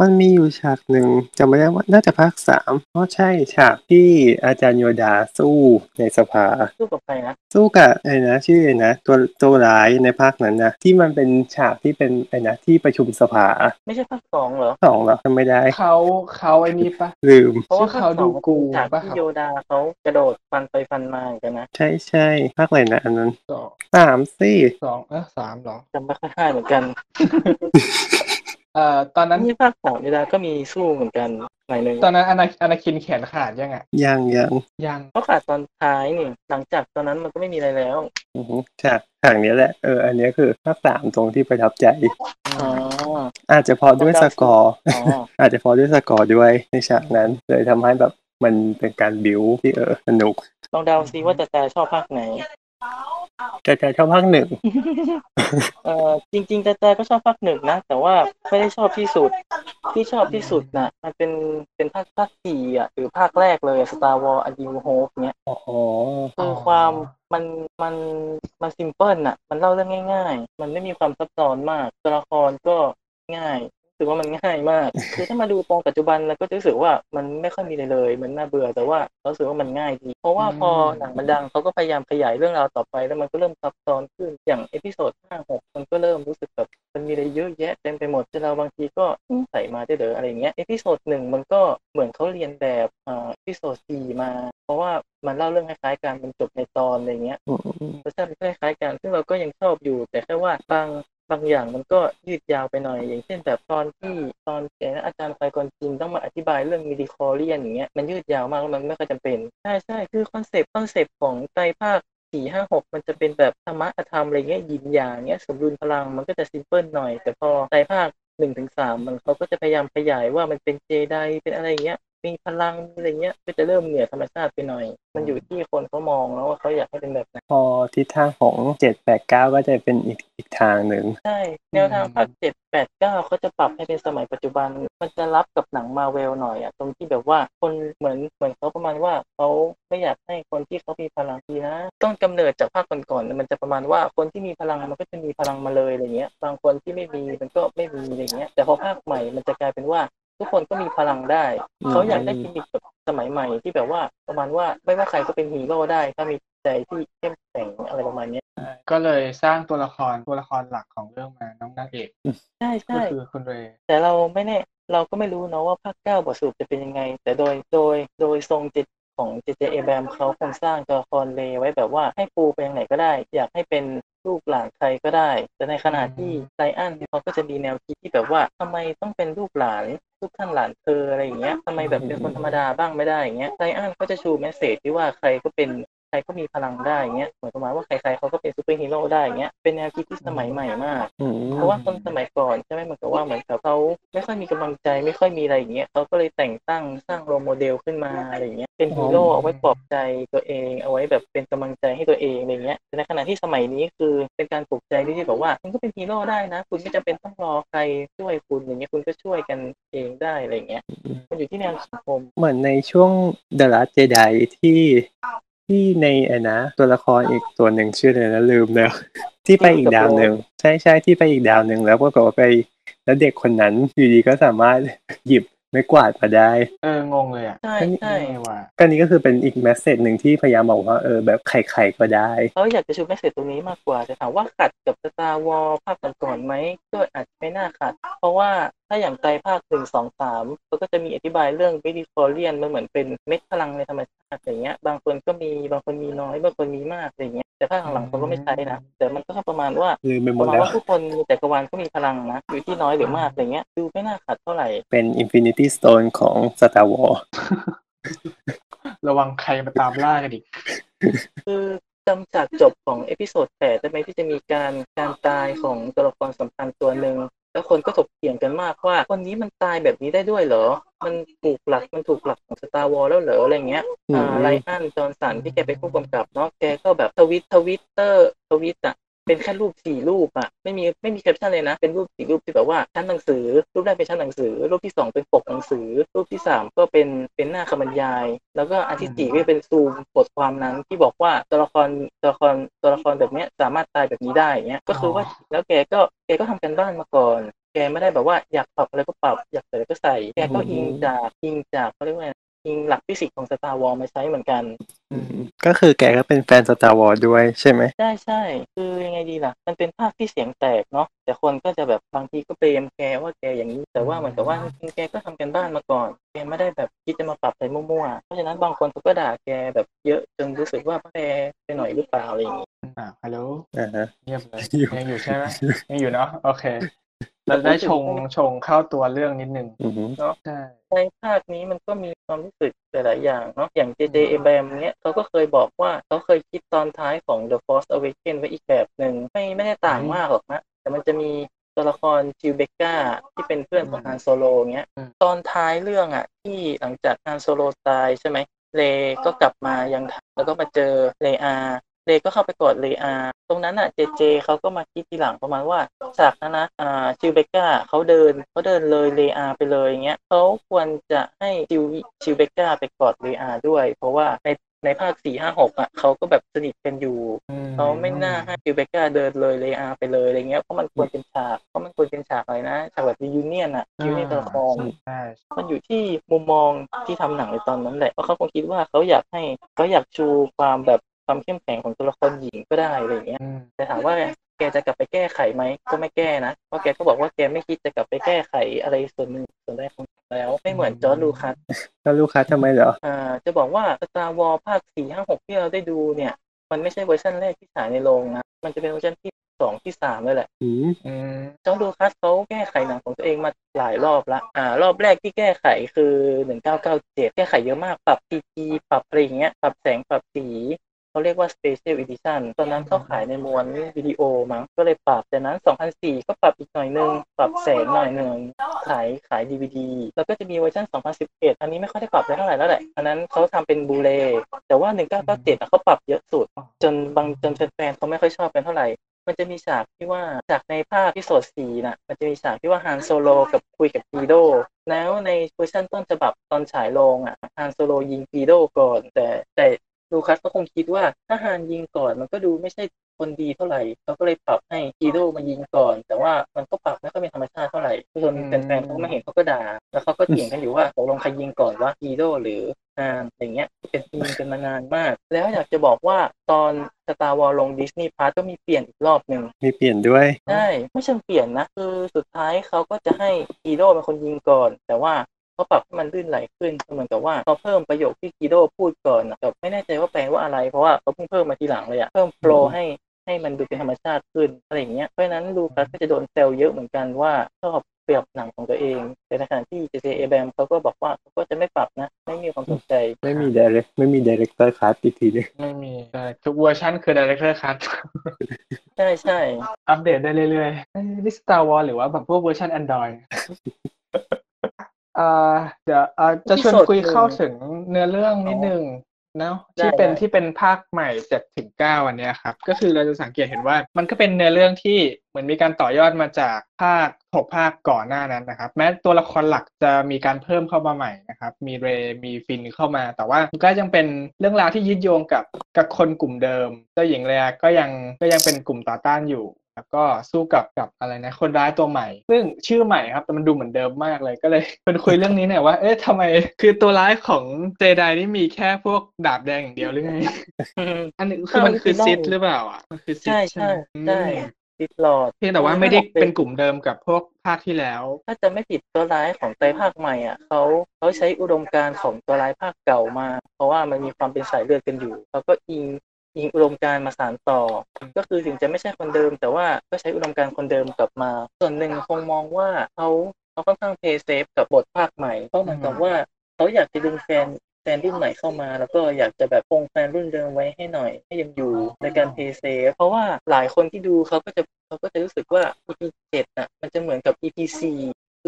มันมีอยู่ฉากหนึ่งจำไม่ได้ว่าน่าจะภาคสามเพราะใช่ฉากที่อาจารย์โยดาสู้ในสภา สู้กับใครนะสู้กับไอ้นะชื่อไอ้นะตัวตัวร้ายในภาคนั้นนะที่มันเป็นฉากที่เป็นไอ้นะที่ประชุมสภา ไม่ใช่ภาคสองเหรอสองเหรอจำไม่ได้เขาเขาไอ้นี่ปะลืมเพราะว่าชื่อภาคเขาสดูองมันกูเป็นฉากปะคที่รับโยดาเขากระโดดฟันไปฟันมาเหมือนกันนะใช่ใช่ภาคอะไรนะอันนั้นสองสามสิสองเออสามเหรอจำไม่ค่อยได้เหมือนกันเอ่อตอนนั้นนี่ภาคสองโยดาก็มีสู้เหมือนกันหน่อยหนึ่งตอนนั้นอนาอนาคินแขนขาดยังอะยังยังยังเขาขาดตอนท้ายนี่หลังจากตอนนั้นมันก็ไม่มีอะไรแล้วอือหือฉากฉากนี้แหละเอออันนี้คือภาคสามตรงที่ประทับใจอ๋ออาจจะเพอด้วยสกอร์อ๋ออาจจะเพอด้วยสกอร์ด้วยในฉากนั้นเลยทำให้แบบมันเป็นการบิวที่เออสนุกลองเดาซิว่าแต่แต่ชอบภาคไหน แต่แต่ชอบภาคหนึ่งเออจริงๆแต่แต่ก็ชอบภาคหนึ่งนะ แต่ว่าไม่ได้ชอบที่สุด ที่ชอบที่สุดนะมันเป็นเป็นภาคภาคสี่อะหรือภาคแรกเลย Star Wars A New Hope เนี้ยอ๋อคือความมันมันมันซิมเพิลน่ะ มันเล่าเรื่องง่าย ๆ มันไม่มีความซับซ้อนมาก ตัวละครก็ง่ายรู้ สึกว่ามันง่ายมากคือถ้ามาดูตรงปัจจุบันเราก็จะรู้สึกว่ามันไม่ค่อยมีอะไรเลย มันน่าเบื่อแต่ว่าเรารู้สึกว่ามันง่ายดี เพราะว่าพอหนังมันดังเขาก็พยายามขยายเรื่องราวต่อไป แล้วมันก็เริ่มซับซ้อนขึ้นอย่าง episode ห้าหกมันก็เริ่มรู้สึกแบบมันมีอะไรเยอะแยะเต็มไปหมดจนเราบางทีก็อืมใส่มาได้เด้ออะไรเงี้ย episode หนึ่งมันก็เหมือนเขาเลียนแบบอ่า episode สี่มา เพราะว่ามันเล่าเรื่องคล้ายๆกันมันจบในตอนอะไรเงี้ยอืมรสชาติมันคล้ายๆกันซึ่งเราก็ยังชอบอยู่ แต่แค่ว่าบาง บางอย่างมันก็ยืดยาวไปหน่อย อย่างเช่นแบบตอนที่ตอนเอ่ออาจารย์ไควกอนจินต้องมาอธิบายเรื่อง midi-chlorian อย่างเงี้ยมันยืดยาวมากแล้วมันไม่ค่อยจำเป็น ใช่ใช่คือคอนเซปต์คอนเซปต์ของไตรภาคสี่ห้าหกมันจะเป็นแบบธรรมะอธรรมอะไรเงี้ยยินยางเงี้ยสมดุลพลังมันก็จะซิมเพิลหน่อย แต่พอไตรภาคหนึ่งถึงสามมันเขาก็จะพยายามขยายว่ามันเป็นเจไดเป็นอะไรเงี้ย มีพลังอะไรเงี้ย ก็จะเริ่มเหนือธรรมชาติไปหน่อย มันอยู่ที่คนเขามองแล้วว่าเขาอยากให้เป็นแบบไหนพอทิศทางของเจ็ดแปดเก้าก็จะเป็นอีกอีกทางหนึ่งใช่แนวทางภาคเจ็ดแปดเก้าเขาจะปรับให้เป็นสมัยปัจจุบัน มันจะรับกับหนังมาเวลหน่อยอะตรงที่แบบว่าคนเหมือนเหมือนเขาประมาณว่าเขาไม่อยากให้คนที่เขามีพลังดีนะ ต้นกำเนิดจากภาคก่อนๆมันจะประมาณว่าคนที่มีพลังมันก็จะมีพลังมาเลยอะไรเงี้ย บางคนที่ไม่มีมันก็ไม่มีอะไรเงี้ย แต่พอภาคใหม่มันจะกลายเป็นว่า ทุกคนก็มีพลังได้ เขาอยากได้กิมมิคแบบสมัยใหม่ที่แบบว่าประมาณว่าไม่ว่าใครก็เป็นฮีโร่ได้ถ้ามีใจที่เข้มแข็งอะไรประมาณเนี้ยก็เลยสร้างตัวละครตัวละครหลักของเรื่องมาน้องนางเอกใช่ก็ใช่คือคุณเรย์แต่เราไม่แน่เราก็ไม่รู้เนาะว่าภาคเก้าบทสรุปจะเป็นยังไง แต่โดยโดยโดยทรงจิตของเจเจเอแบมเขาคงสร้างตัวละครเรย์ไว้แบบว่าให้ปูไปยังไหนก็ได้ อยากให้เป็น ลูกหลานใครก็ได้ แต่ในขณะที่ไลอันเขาก็จะมีแนวคิดที่แบบว่าทำไมต้องเป็นลูกหลานลูกท่านหลานเธออะไรอย่างเงี้ยทำไมแบบเป็นคนธรรมดาบ้างไม่ได้อย่างเงี้ยไลอันก็จะชู message ที่ว่าใครก็เป็น ใครก็มีพลังได้เงี้ยเหมือนประมาณว่าใครๆเขาก็เป็นซูเปอร์ฮีโร่ได้เงี้ยเป็นแนวคิดที่สมัยใหม่มากอืมเพราะว่าคนสมัยก่อนใช่ไหมเหมือนกับว่าเหมือนกับเขาไม่ค่อยมีกำลังใจไม่ค่อยมีอะไรอย่างเงี้ยเขาก็เลยแต่งตั้งสร้าง role model ขึ้นมาอะไรอย่างเงี้ยเป็นฮีโร่เอาไว้ปลอบใจตัวเองเอาไว้แบบเป็นกำลังใจให้ตัวเองอะไรเงี้ยแต่ในขณะที่สมัยนี้คือเป็นการปลุกใจที่แบบว่าคุณก็เป็นฮีโร่ได้นะ คุณไม่จำเป็นต้องรอใครช่วยคุณอย่างเงี้ยคุณก็ช่วยกันเองได้อะไรเงี้ยมันอยู่ที่แนวสังคมเหมือนในช่วง The Last Jedi ที่ ที่ในไอ้นะตัวละครอีกตัวหนึ่งชื่ออะไรนะลืมแล้ว ที่ไปอีกดาวหนึ่งใช่ใช่ที่ไปอีกดาวหนึ่งแล้วปรากฏว่าไป แล้วเด็กคนนั้นอยู่ดีก็สามารถหยิบไม้กวาดมาได้ เอองงเลยอะใช่ใช่ไม่ว่าก็นี้ก็คือเป็นอีก message หนึ่งที่พยายามบอกว่าเออแบบใครๆก็ได้เขาอยากจะชู message ตรงนี้มากกว่าแต่ถามว่าขัดกับ Star Wars ภาคก่อนๆไหมก็อาจจะไม่น่าขัด เพราะว่า ถ้าอย่างไตรภาคหนึ่งสองสามเขาก็จะมีอธิบายเรื่อง midi-chlorian มันเหมือนเป็นเม็ดพลังในธรรมชาติอย่างเงี้ย บางคนก็มีบางคนมีน้อยบางคนมีมากอะไรเงี้ยแต่ภาคหลังๆเขาก็ไม่ใช้นะแต่มันก็ประมาณว่าลืมไปหปมดระมาณแล้วว่าทุกคนในจักรวาลก็มีพลังนะอยู่ที่น้อยหรือมากอะไรเงี้ยดูไม่น่าขัดเท่าไหร่เป็น Infinity Stone ของ Star Wars ระวังใครมาตามล่ากันอีกคือจำจากจบของ episode แปดได้ไหมที่จะมีการการตายของตัวละครสำคัญตัวหนึ่ง แล้วคนก็ถกเถียงกันมากว่าคนนี้มันตายแบบนี้ได้ด้วยเหรอ มันถูกหลักมันถูกหลักของ Star Wars แล้วเหรออะไรเงี้ยอืมอ่า Rian Johnson ที่แกเป็นผู้กำกับเนาะแกก็แบบทวิตทวิตเตอร์ทวิตอะ เป็นแค่รูปสี่รูปอะไม่มีไม่มีแคปชั่นเลยนะ เป็นรูปสี่รูปที่แบบว่าชั้นหนังสือ รูปแรกเป็นชั้นหนังสือ รูปที่สองเป็นปกหนังสือ รูปที่สามก็เป็นเป็นหน้าคำบรรยาย แล้วก็อันที่สี่ก็เป็นซูมบทความนั้นที่บอกว่าตัวละครตัวละครตัวละครแบบเนี้ยสามารถตายแบบนี้ได้เงี้ยก็คือว่าแล้วแกก็แกก็ทำการบ้านมาก่อนแกไม่ได้แบบว่าอยากปรับอะไรก็ปรับอยากใส่อะไรก็ใส่แกก็อิงจากอิงจากเขาเรียกว่า ไงอิงหลักฟิสิกส์ของ Star Wars มาใช้เหมือนกันก็คือแกก็เป็นแฟน Star Wars ด้วยใช่ไหมใช่ใช่คือยังไงดีล่ะ มันเป็นภาคที่เสียงแตกเนาะแต่คนก็จะแบบบางทีก็เบรมแกว่าแกอย่างนี้ แต่ว่าเหมือนกับว่าจริงๆแกก็ทำกันบ้านมาก่อนแกไม่ได้แบบคิดจะมาปรับอะไรมั่วๆเพราะฉะนั้นบางคนเขาก็ด่าแกแบบเยอะจนรู้สึกว่าแกไปหน่อยหรือเปล่าอะไรอย่างนี้อ่าฮัลโหลอ่าฮะเงียบเลยอยู่ยังอยู่ใช่ไหมยังอยู่เนาะโอเค เราได้ชงชงเข้าตัวเรื่องนิดนึงอือฮึใช่ในภาคนี้มันก็มีความรู้สึกหลาย ๆ อย่างเนาะอย่าง J.J. a b r a m เนี้ยเขาก็เคยบอกว่าเขาเคยคิดตอนท้ายของ The Force Awakens ไว้อีกแบบหนึ่งไม่ไม่ได้ต่างมากหรอกนะ แต่มันจะมีตัวละครจิวเบกาที่เป็นเพื่อนของฮานโซโลเงี้ยตอนท้ายเรื่องอะ ที่หลังจากฮานโซโลตายใช่ไหมเรย์ก็กลับมายังแล้วก็มาเจอเลอา เรย์ก็เข้าไปกอดเลอาตรงนั้นอะเจเจเขาก็มาคิดทีหลังประมาณว่าจากนั้นนะอ่าจิวเบกาเขาเดินเขาเดินเลยเลอาไปเลยอย่างเงี้ยเขาควรจะให้จิวจิวเบกาไปกอดเลอาด้วย เพราะว่าในในภาคสี่ห้าหกอะเขาก็แบบสนิทกันอยู่เขาไม่น่าให้จิวเบกาเดินเลยเลอาไปเลยอะไรเงี้ยเพราะมันควรเป็นฉากเพราะมันควรเป็นฉากอะไรนะฉากแบบยูเนียนอะยูเนียนตัวละครใช่มันอยู่ที่มุมมองที่ทำหนังในตอนนั้นแหละเพราะเขาคงคิดว่าเขาอยากให้เขาอยากชูความแบบ ความเข้มแข็งของตัวละครหญิงก็ได้อะไรอย่างเงี้ยอืมแต่ถามว่าแกจะกลับไปแก้ไขไหมก็ไม่แก้นะเพราะแกก็บอกว่าแกไม่คิดจะกลับไปแก้ไขอะไรส่วนหนึ่งส่วนใดของแล้วไม่เหมือนจอร์จลูคัสแล้วลูคัสทำไมเหรออ่าจะบอกว่า Star Wars ภาคสี่ห้าหกที่เราได้ดูเนี่ย มันไม่ใช่เวอร์ชันแรกที่ฉายในโรงนะมันจะเป็นเวอร์ชันที่สองที่สามเลยแหละอืมอืมจอร์จลูคัสเขาแก้ไขหนังของตัวเองมาหลายรอบละอ่ารอบแรกที่แก้ไขคือหนึ่งเก้าเก้าเจ็ดแก้ไขเยอะมากปรับ CG ปรับอะไรอย่างเงี้ยปรับแสงปรับสี เขาเรียกว่า Special Edition ตอนนั้นเขาขายในม้วนวิดีโอมั้งก็เลยปรับแต่นั้น 2004 ก็ปรับอีกหน่อยนึง ปรับแสงหน่อยนึง ขายขาย DVD แล้วก็จะมีเวอร์ชัน2011 อันนี้ไม่ค่อยได้ปรับได้เท่าไหร่แล้วแหละ อันนั้นเขาทำเป็นบูเลแต่ว่า 1997อะเขาปรับเยอะสุด จนบางจนแฟนๆเขาไม่ค่อยชอบกันเท่าไหร่มันจะมีฉากที่ว่าจากในภาคที่โสดสีน่ะมันจะมีฉากที่ว่าฮานโซโลกับคุยกับปีโด แล้วในเวอร์ชันต้นฉบับตอนฉายโรงอะฮานโซโลยิงกรีโดก่อน แต่แต่ ลูคัสก็คงคิดว่าถ้าฮานยิงก่อนมันก็ดูไม่ใช่คนดีเท่าไหร่เขาก็เลยปรับให้กรีโดมายิงก่อน แต่ว่ามันก็ปรับไม่ค่อยเป็นธรรมชาติเท่าไหร่จนแฟนๆเขามาเห็นเขาก็ด่า แล้วเขาก็เถียงกันอยู่ว่าตกลงใครยิงก่อนว่ากรีโดหรือฮานอย่างเงี้ยเป็นมีมกันมานานมาก แล้วอยากจะบอกว่าตอน Star Wars ลง Disney Plus ก็มีเปลี่ยนอีกรอบหนึ่งมีเปลี่ยนด้วยใช่ไม่เชิงเปลี่ยนนะคือสุดท้ายเขาก็จะให้กีโดเป็นคนยิงก่อน แต่ว่า เขาปรับให้มันลื่นไหลขึ้นเหมือนกับว่าเขาเพิ่มประโยคที่กีโดพูดก่อนนะแต่ไม่แน่ใจว่าแปลว่าอะไรเพราะว่าเขาเพิ่งเพิ่มมาทีหลังเลยอะเพิ่มโฟลให้ให้มันดูเป็นธรรมชาติขึ้นอะไรอย่างเงี้ยเพราะฉะนั้นลูคัสก็จะโดนแซวเยอะเหมือนกันว่าชอบปรับหนังของตัวเองแต่ในขณะที่ J.J. Abrams เขาก็บอกว่าเขาก็จะไม่ปรับนะ ไม่มีความสนใจ ไม่มี direct ไม่มี director cut อีกทีหนึงไม่มีใช่ทุกเวอร์ชันคือ Director Cut ใช่ใช่อัปเดตได้เรื่อยๆเอ้ยนี่ Star Wars หรือว่าแบบพวกเวอร์ชัน Android อ่าเดี๋ยวอ่าจะชวนคุยเข้าถึงเนื้อเรื่องนิดนึงเนาะที่เป็นที่เป็นภาคใหม่เจ็ดถึงเก้าอันเนี้ยครับ ก็คือเราจะสังเกตเห็นว่ามันก็เป็นเนื้อเรื่องที่เหมือนมีการต่อยอดมาจากภาคหกภาคก่อนหน้านั้นนะครับ แม้ตัวละครหลักจะมีการเพิ่มเข้ามาใหม่นะครับ มีเรย์มีฟินน์เข้ามา แต่ว่ามันก็ยังเป็นเรื่องราวที่ยึดโยงกับกับคนกลุ่มเดิม เจ้าหญิงเรียก็ยังก็ยังเป็นกลุ่มต่อต้านอยู่ แล้วก็สู้กับกับอะไรนะ คนร้ายตัวใหม่ ซึ่งชื่อใหม่ครับแต่มันดูเหมือนเดิมมากเลยก็เลยเป็นคุยเรื่องนี้หน่อยว่าเอ๊ะทำไมคือตัวร้ายของเจไดนี่มีแค่พวกดาบแดงอย่างเดียวหรือไงอืมอันนี้คือมันคือ original ซิดหรือเปล่าอะมันคือซิดใช่ใช่ใช่ไหมใช่อืมติดหลอดเพียงแต่ว่าไม่ได้เป็นกลุ่มเดิมกับพวกภาคที่แล้ว ถ้าจะไม่ผิดตัวร้ายของไตรภาคใหม่อะเขาเขาใช้อุดมการณ์ของตัวร้ายภาคเก่ามา เพราะว่ามันมีความเป็นสายเลือดกันอยู่เขาก็อิง อิงอุดมการณ์มาสานต่อ ก็คือถึงจะไม่ใช่คนเดิม แต่ว่าก็ใช้อุดมการณ์คนเดิมกลับมา ส่วนหนึ่งคงมองว่าเขาเขาค่อนข้าง play safe กับบทภาคใหม่เพราะเหมือนกับว่าเขาอยากจะดึงแฟนแฟนรุ่นใหม่เข้ามา แล้วก็อยากจะแบบคงแฟนรุ่นเดิมไว้ให้หน่อย ให้ยังอยู่ในการ play safe เพราะว่าหลายคนที่ดูเขาก็จะเขาก็จะรู้สึกว่า EP เจ็ดน่ะมันจะเหมือนกับ EP สี่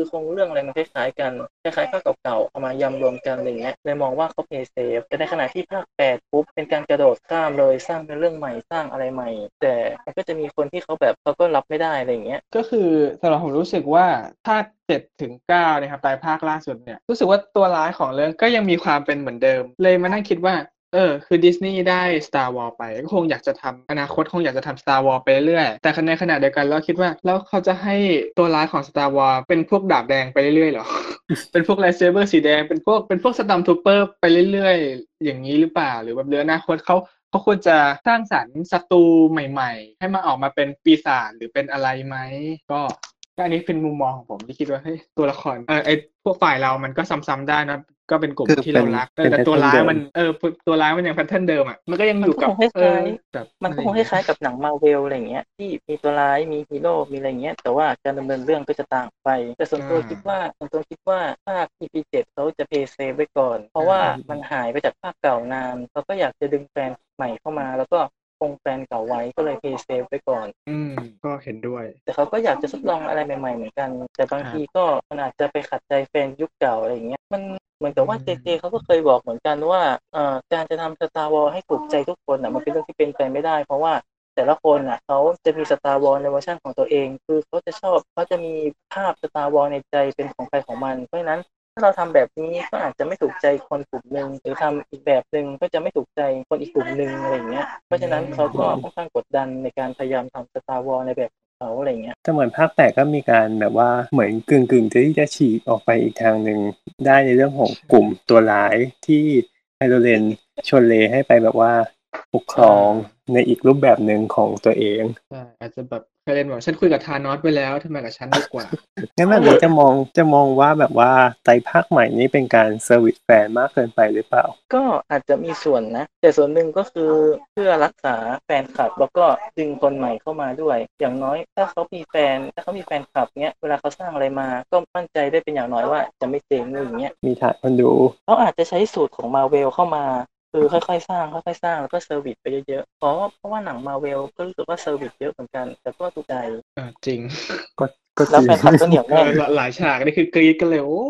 คือคงเรื่องอะไรมันคล้ายๆกันคล้ายๆภาคเก่าๆเอามายำรวมกันอะไรเงี้ยเลยมองว่าเขาเพย์เซฟแต่ในขณะที่ภาคแปดปุ๊บเป็นการกระโดดข้ามเลยสร้างเป็นเรื่องใหม่สร้างอะไรใหม่ แต่มันก็จะมีคนที่เขาแบบเขาก็รับไม่ได้อะไรเงี้ยก็คือสำหรับผมรู้สึกว่าถ้าเจ็ดถึงเก้านะครับไตรภาคล่าสุดเนี่ยรู้สึกว่าตัวร้ายของเรื่องก็ยังมีความเป็นเหมือนเดิม เลยมานั่งคิดว่า เออ คือดิสนีย์ได้ Star Wars ไป ก็คงอยากจะทำอนาคตคงอยากจะทำ Star Wars ไปเรื่อยแต่ในขณะเดียวกันเราคิดว่า แล้วเขาจะให้ตัวร้ายของ Star Wars เป็นพวกดาบแดงไปเรื่อยๆหรอ เป็นพวกไลท์เซเบอร์สีแดง เป็นพวกเป็นพวกสตัมทูเปอร์ไปเรื่อยๆ อย่างนี้หรือเปล่า หรือแบบเรืออนาคตเขาเขาควรจะสร้างสรรค์ศัตรูใหม่ ๆ ให้มาออกมาเป็นปีศาจหรือเป็นอะไรไหมก็ อันนี้เป็นมุมมองของผมที่คิดว่าเฮ้ยตัวละครเออไอพวกฝ่ายเรามันก็ซ้ำๆได้นะก็เป็นกลุ่มคือที่เรารักเป็นแต่ตัวร้าย pattern มันเออตัวร้ายมันยังแพทเทิร์นเดิมอะมันก็ยังอยู่กับมันก็คงคเอล้าอยๆแบบมันก็คงคล้ายๆกับหนังมาเวลอะไรเงี้ยที่มีตัวร้ายมีฮีโร่มีอะไรเงี้ยแต่ว่าการดำเนินเรื่องก็จะต่างไป แต่ส่วนตัวคิดว่าส่วนตัวคิดว่าภาค EP เจ็ดเขาจะ play safe ไว้ก่อน เพราะว่ามันหายไปจากภาคเก่านานเขาก็อยากจะดึงแฟนใหม่เข้ามา แล้วก็ คงแฟนเก่าไว้ก็เลย play safe ไว้ก่อน อืมก็เห็นด้วย แต่เขาก็อยากจะทดลองอะไรใหม่ๆเหมือนกัน แต่บางทีก็มันอาจจะไปขัดใจแฟนยุคเก่าอะไรอย่างเงี้ยมันเหมือนกับว่าอืเจมเจเขาก็เคยบอกเหมือนกันว่าเอ่อการจะทำ Star Wars ให้ถูกใจทุกคนอะมันเป็นเรื่องที่เป็นไปไม่ได้ เพราะว่าแต่ละคนอะเขาจะมี Star Wars ในเวอร์ชันของตัวเอง คือเขาจะชอบเขาจะมีภาพ Star Wars ในใจเป็นของใครของมัน เพราะฉะนั้น ถ้าเราทำแบบนี้ก็อาจจะไม่ถูกใจคนกลุ่มหนึ่งหรือทำอีกแบบหนึ่งก็จะไม่ถูกใจคนอีกกลุ่มหนึ่งอะไรอย่างเงี้ยเพราะฉะนั้นเขาก็ค่อนข้างกดดันในการพยายามทำ Star Wars ในแบบของเขาอะไรอย่างเงี้ยแต่เหมือนภาคแปดก็มีการแบบว่าเหมือนกึ่งกึ่งๆที่จะฉีกออกไปอีกทางหนึ่งได้ในเรื่องของกลุ่มตัวร้ายที่ไคโลเรนชวนเรย์ให้ไปแบบว่าปกครองในอีกรูปแบบหนึ่งของตัวเองใช่อาจจะแบบ ไคโลเรนบอกฉันคุยกับทานอสไปแล้วทำไมกับฉันดีกว่างั้นแบบนี้จะมองจะมองว่าแบบว่าไตรภาคใหม่นี้เป็นการ service แฟนมากเกินไปหรือเปล่า ก็อาจจะมีส่วนนะ แต่ส่วนหนึ่งก็คือเพื่อรักษาแฟนคลับ แล้วก็ดึงคนใหม่เข้ามาด้วย อย่างน้อยถ้าเขามีแฟนถ้าเขามีแฟนคลับเนี้ยเวลาเขาสร้างอะไรมา ก็มั่นใจได้เป็นอย่างน้อยว่าจะไม่เจ๊งอะไรอย่างเงี้ยมีฐานคนดูเขาอาจจะใช้สูตรของมาเวลเข้ามา คือค่อยๆสร้างค่อยๆสร้างแล้วก็ service ไปเยอะๆเพราะว่าเพราะว่าหนังมาเวลก็รู้สึกว่า service เยอะเหมือนกัน แต่ก็ถูกใจเออจริงก็ก็แล้วจริแฟงนคลับก็เหนียวเอแน่นอหลายฉากนี่คือกรี๊ดกันเลยโอ้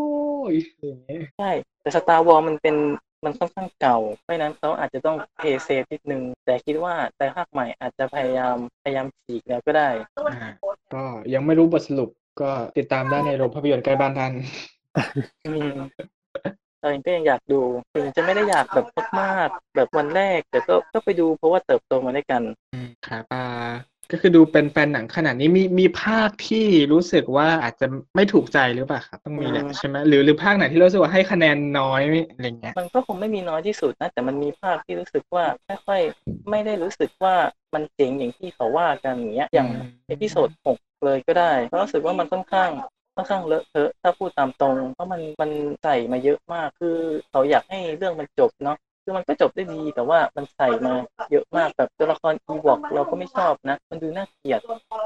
ยอย่างเงี้ยใช่แต่ Star Wars มันเป็นมันค่อนข้างเก่า เพราะฉะนั้นเขาอาจจะต้อง play safe นิดนึง แต่คิดว่าแต่ภาคใหม่อาจจะพยายามพยายามฉีกแล้วก็ได้อ่าก็ยังไม่รู้บทสรุปก็ติดตามได้ในโรงภาพยนตร์ใกล้บ้านท่านอืม เราเองก็ยังอยากดูถึงจะไม่ได้อยากแบบมากๆแบบวันแรก แต่ก็ก็ไปดูเพราะว่าเติบโตมาด้วยกันอืมครับอ่าก็คือดูเป็นแฟนหนังขนาดนี้มีมีภาคที่รู้สึกว่าอาจจะไม่ถูกใจหรือเปล่าครับต้องมีแหละอืมใช่ไหมหรือหรือภาคไหนที่รู้สึกว่าให้คะแนนน้อยอะไรเงี้ยมันก็คงไม่มีน้อยที่สุดนะแต่มันมีภาคที่รู้สึกว่าไม่ค่อยไม่ได้รู้สึกว่ามันเจ๋งอย่างที่เขาว่ากันอย่างเงี้ยอย่างอืม episode หกเลยก็ได้เพราะรู้สึกว่ามันค่อนข้าง ค่อนข้างเลอะเทอะถ้าพูดตามตรง เพราะมันมันใส่มาเยอะมากคือเขาอยากให้เรื่องมันจบเนาะ คือมันก็จบได้ดีแต่ว่ามันใส่มาเยอะมากแบบตัวละครอีวอกเราก็ไม่ชอบนะ มันดูน่าเกลียด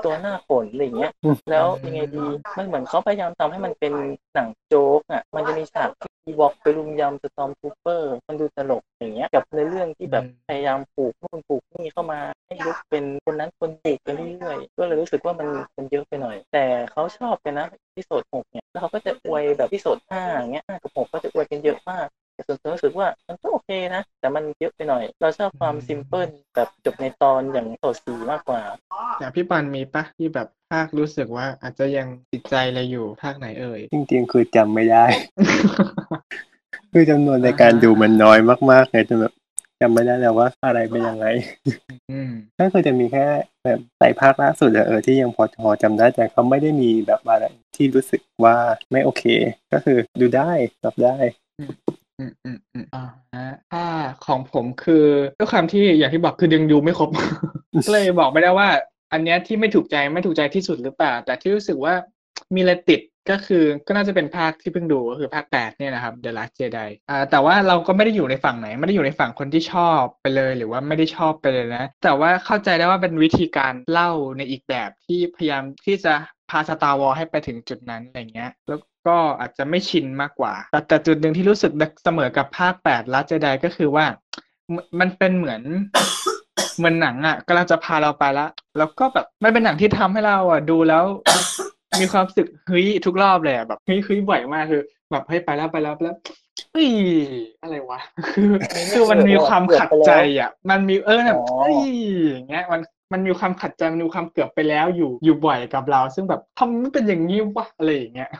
ตัวหน้าฝนอะไรอย่างเงี้ย แล้วยังไงดีมันเหมือนเขาพยายามทำให้มันเป็นหนังโจ๊กอะ มันจะมีฉากที่อีวอกไปรุมยำ stormtrooper มันดูตลกอย่างเงี้ย กับในเรื่องที่แบบพยายามปลูกนู่นปลูกนี่เข้ามาให้ลุกเป็นคนนั้นคนปลูกไปเรื่อยๆก็เลยรู้สึกว่ามันมันเยอะไปหน่อย แต่เขาชอบกันนะที่โสดหกเนี่ยแล้วเขาก็จะอวยแบบที่โสดห้าอย่างเงี้ยกับหกก็จะอวยกันเยอะมาก แต่ส่วนตัวรู้สึกว่ามันก็โอเคนะ แต่มันเยอะไปหน่อย เราชอบความซิมเพิลแบบจบในตอนอย่างโสดสีมากกว่าอย่างพี่ปันมีปะที่แบบภาครู้สึกว่าอาจจะยังติดใจอะไรอยู่ภาคไหนเอ่ยจริงๆคือจำไม่ได้ คือจำนวนในการดูมันน้อยมากๆเลยจนแบบจำไม่ได้แล้วว่าอะไรเป็นยังไงอืมก็คือจะมีแค่แบบใส่ภาคล่าสุดอะเออที่ยังพอพอจำได้แต่เขาไม่ได้มีแบบอะไรที่รู้สึกว่าไม่โอเค ก็คือดูได้รับได้ อืม อืม อืม อ่าฮะ ถ้าของผมคือ ด้วยความที่อย่างที่บอกคือยังดูไม่ครบ ก็เลยบอกไม่ได้ว่า อันเนี้ยที่ไม่ถูกใจไม่ถูกใจที่สุดหรือเปล่า แต่ที่รู้สึกว่ามีอะไรติดก็คือก็น่าจะเป็นภาคที่เพิ่งดูก็คือภาคแปดเนี่ยนะครับ The Last Jedi อ่าแต่ว่าเราก็ไม่ได้อยู่ในฝั่งไหน ไม่ได้อยู่ในฝั่งคนที่ชอบไปเลย หรือว่าไม่ได้ชอบไปเลยนะ แต่ว่าเข้าใจได้ว่าเป็นวิธีการเล่าในอีกแบบที่พยายามที่จะพาสตาร์วอลให้ไปถึงจุดนั้นอะไรเงี้ย แล้ว ก็อาจจะไม่ชินมากกว่า แต่แต่จุดหนึ่งที่รู้สึกเสมอกับภาคแปด Last Jedi ก็คือว่ามันมันเป็นเหมือนเหมือนหนังอะกำลังจะพาเราไปแล้วแล้วก็แบบมันเป็นหนังที่ทำให้เราอะดูแล้ว มีความรู้สึกเฮ้ยทุกรอบเลยอะแบบเฮ้ยเฮ้ยบ่อยมากคือ แบบเฮ้ยไปแล้วไปแล้วไปแล้วเฮ้ยอะไรวะคือคือมันมีความขัดใจอะ มันมีเออแบบอ๋อเฮ้ยอย่างเงี้ยมัน มันมีความขัดใจมันมีความเกือบไปแล้วอยู่อยู่บ่อยกับเรา ซึ่งแบบทำไม่เป็นอย่างนี้วะอะไรอย่างเงี้ย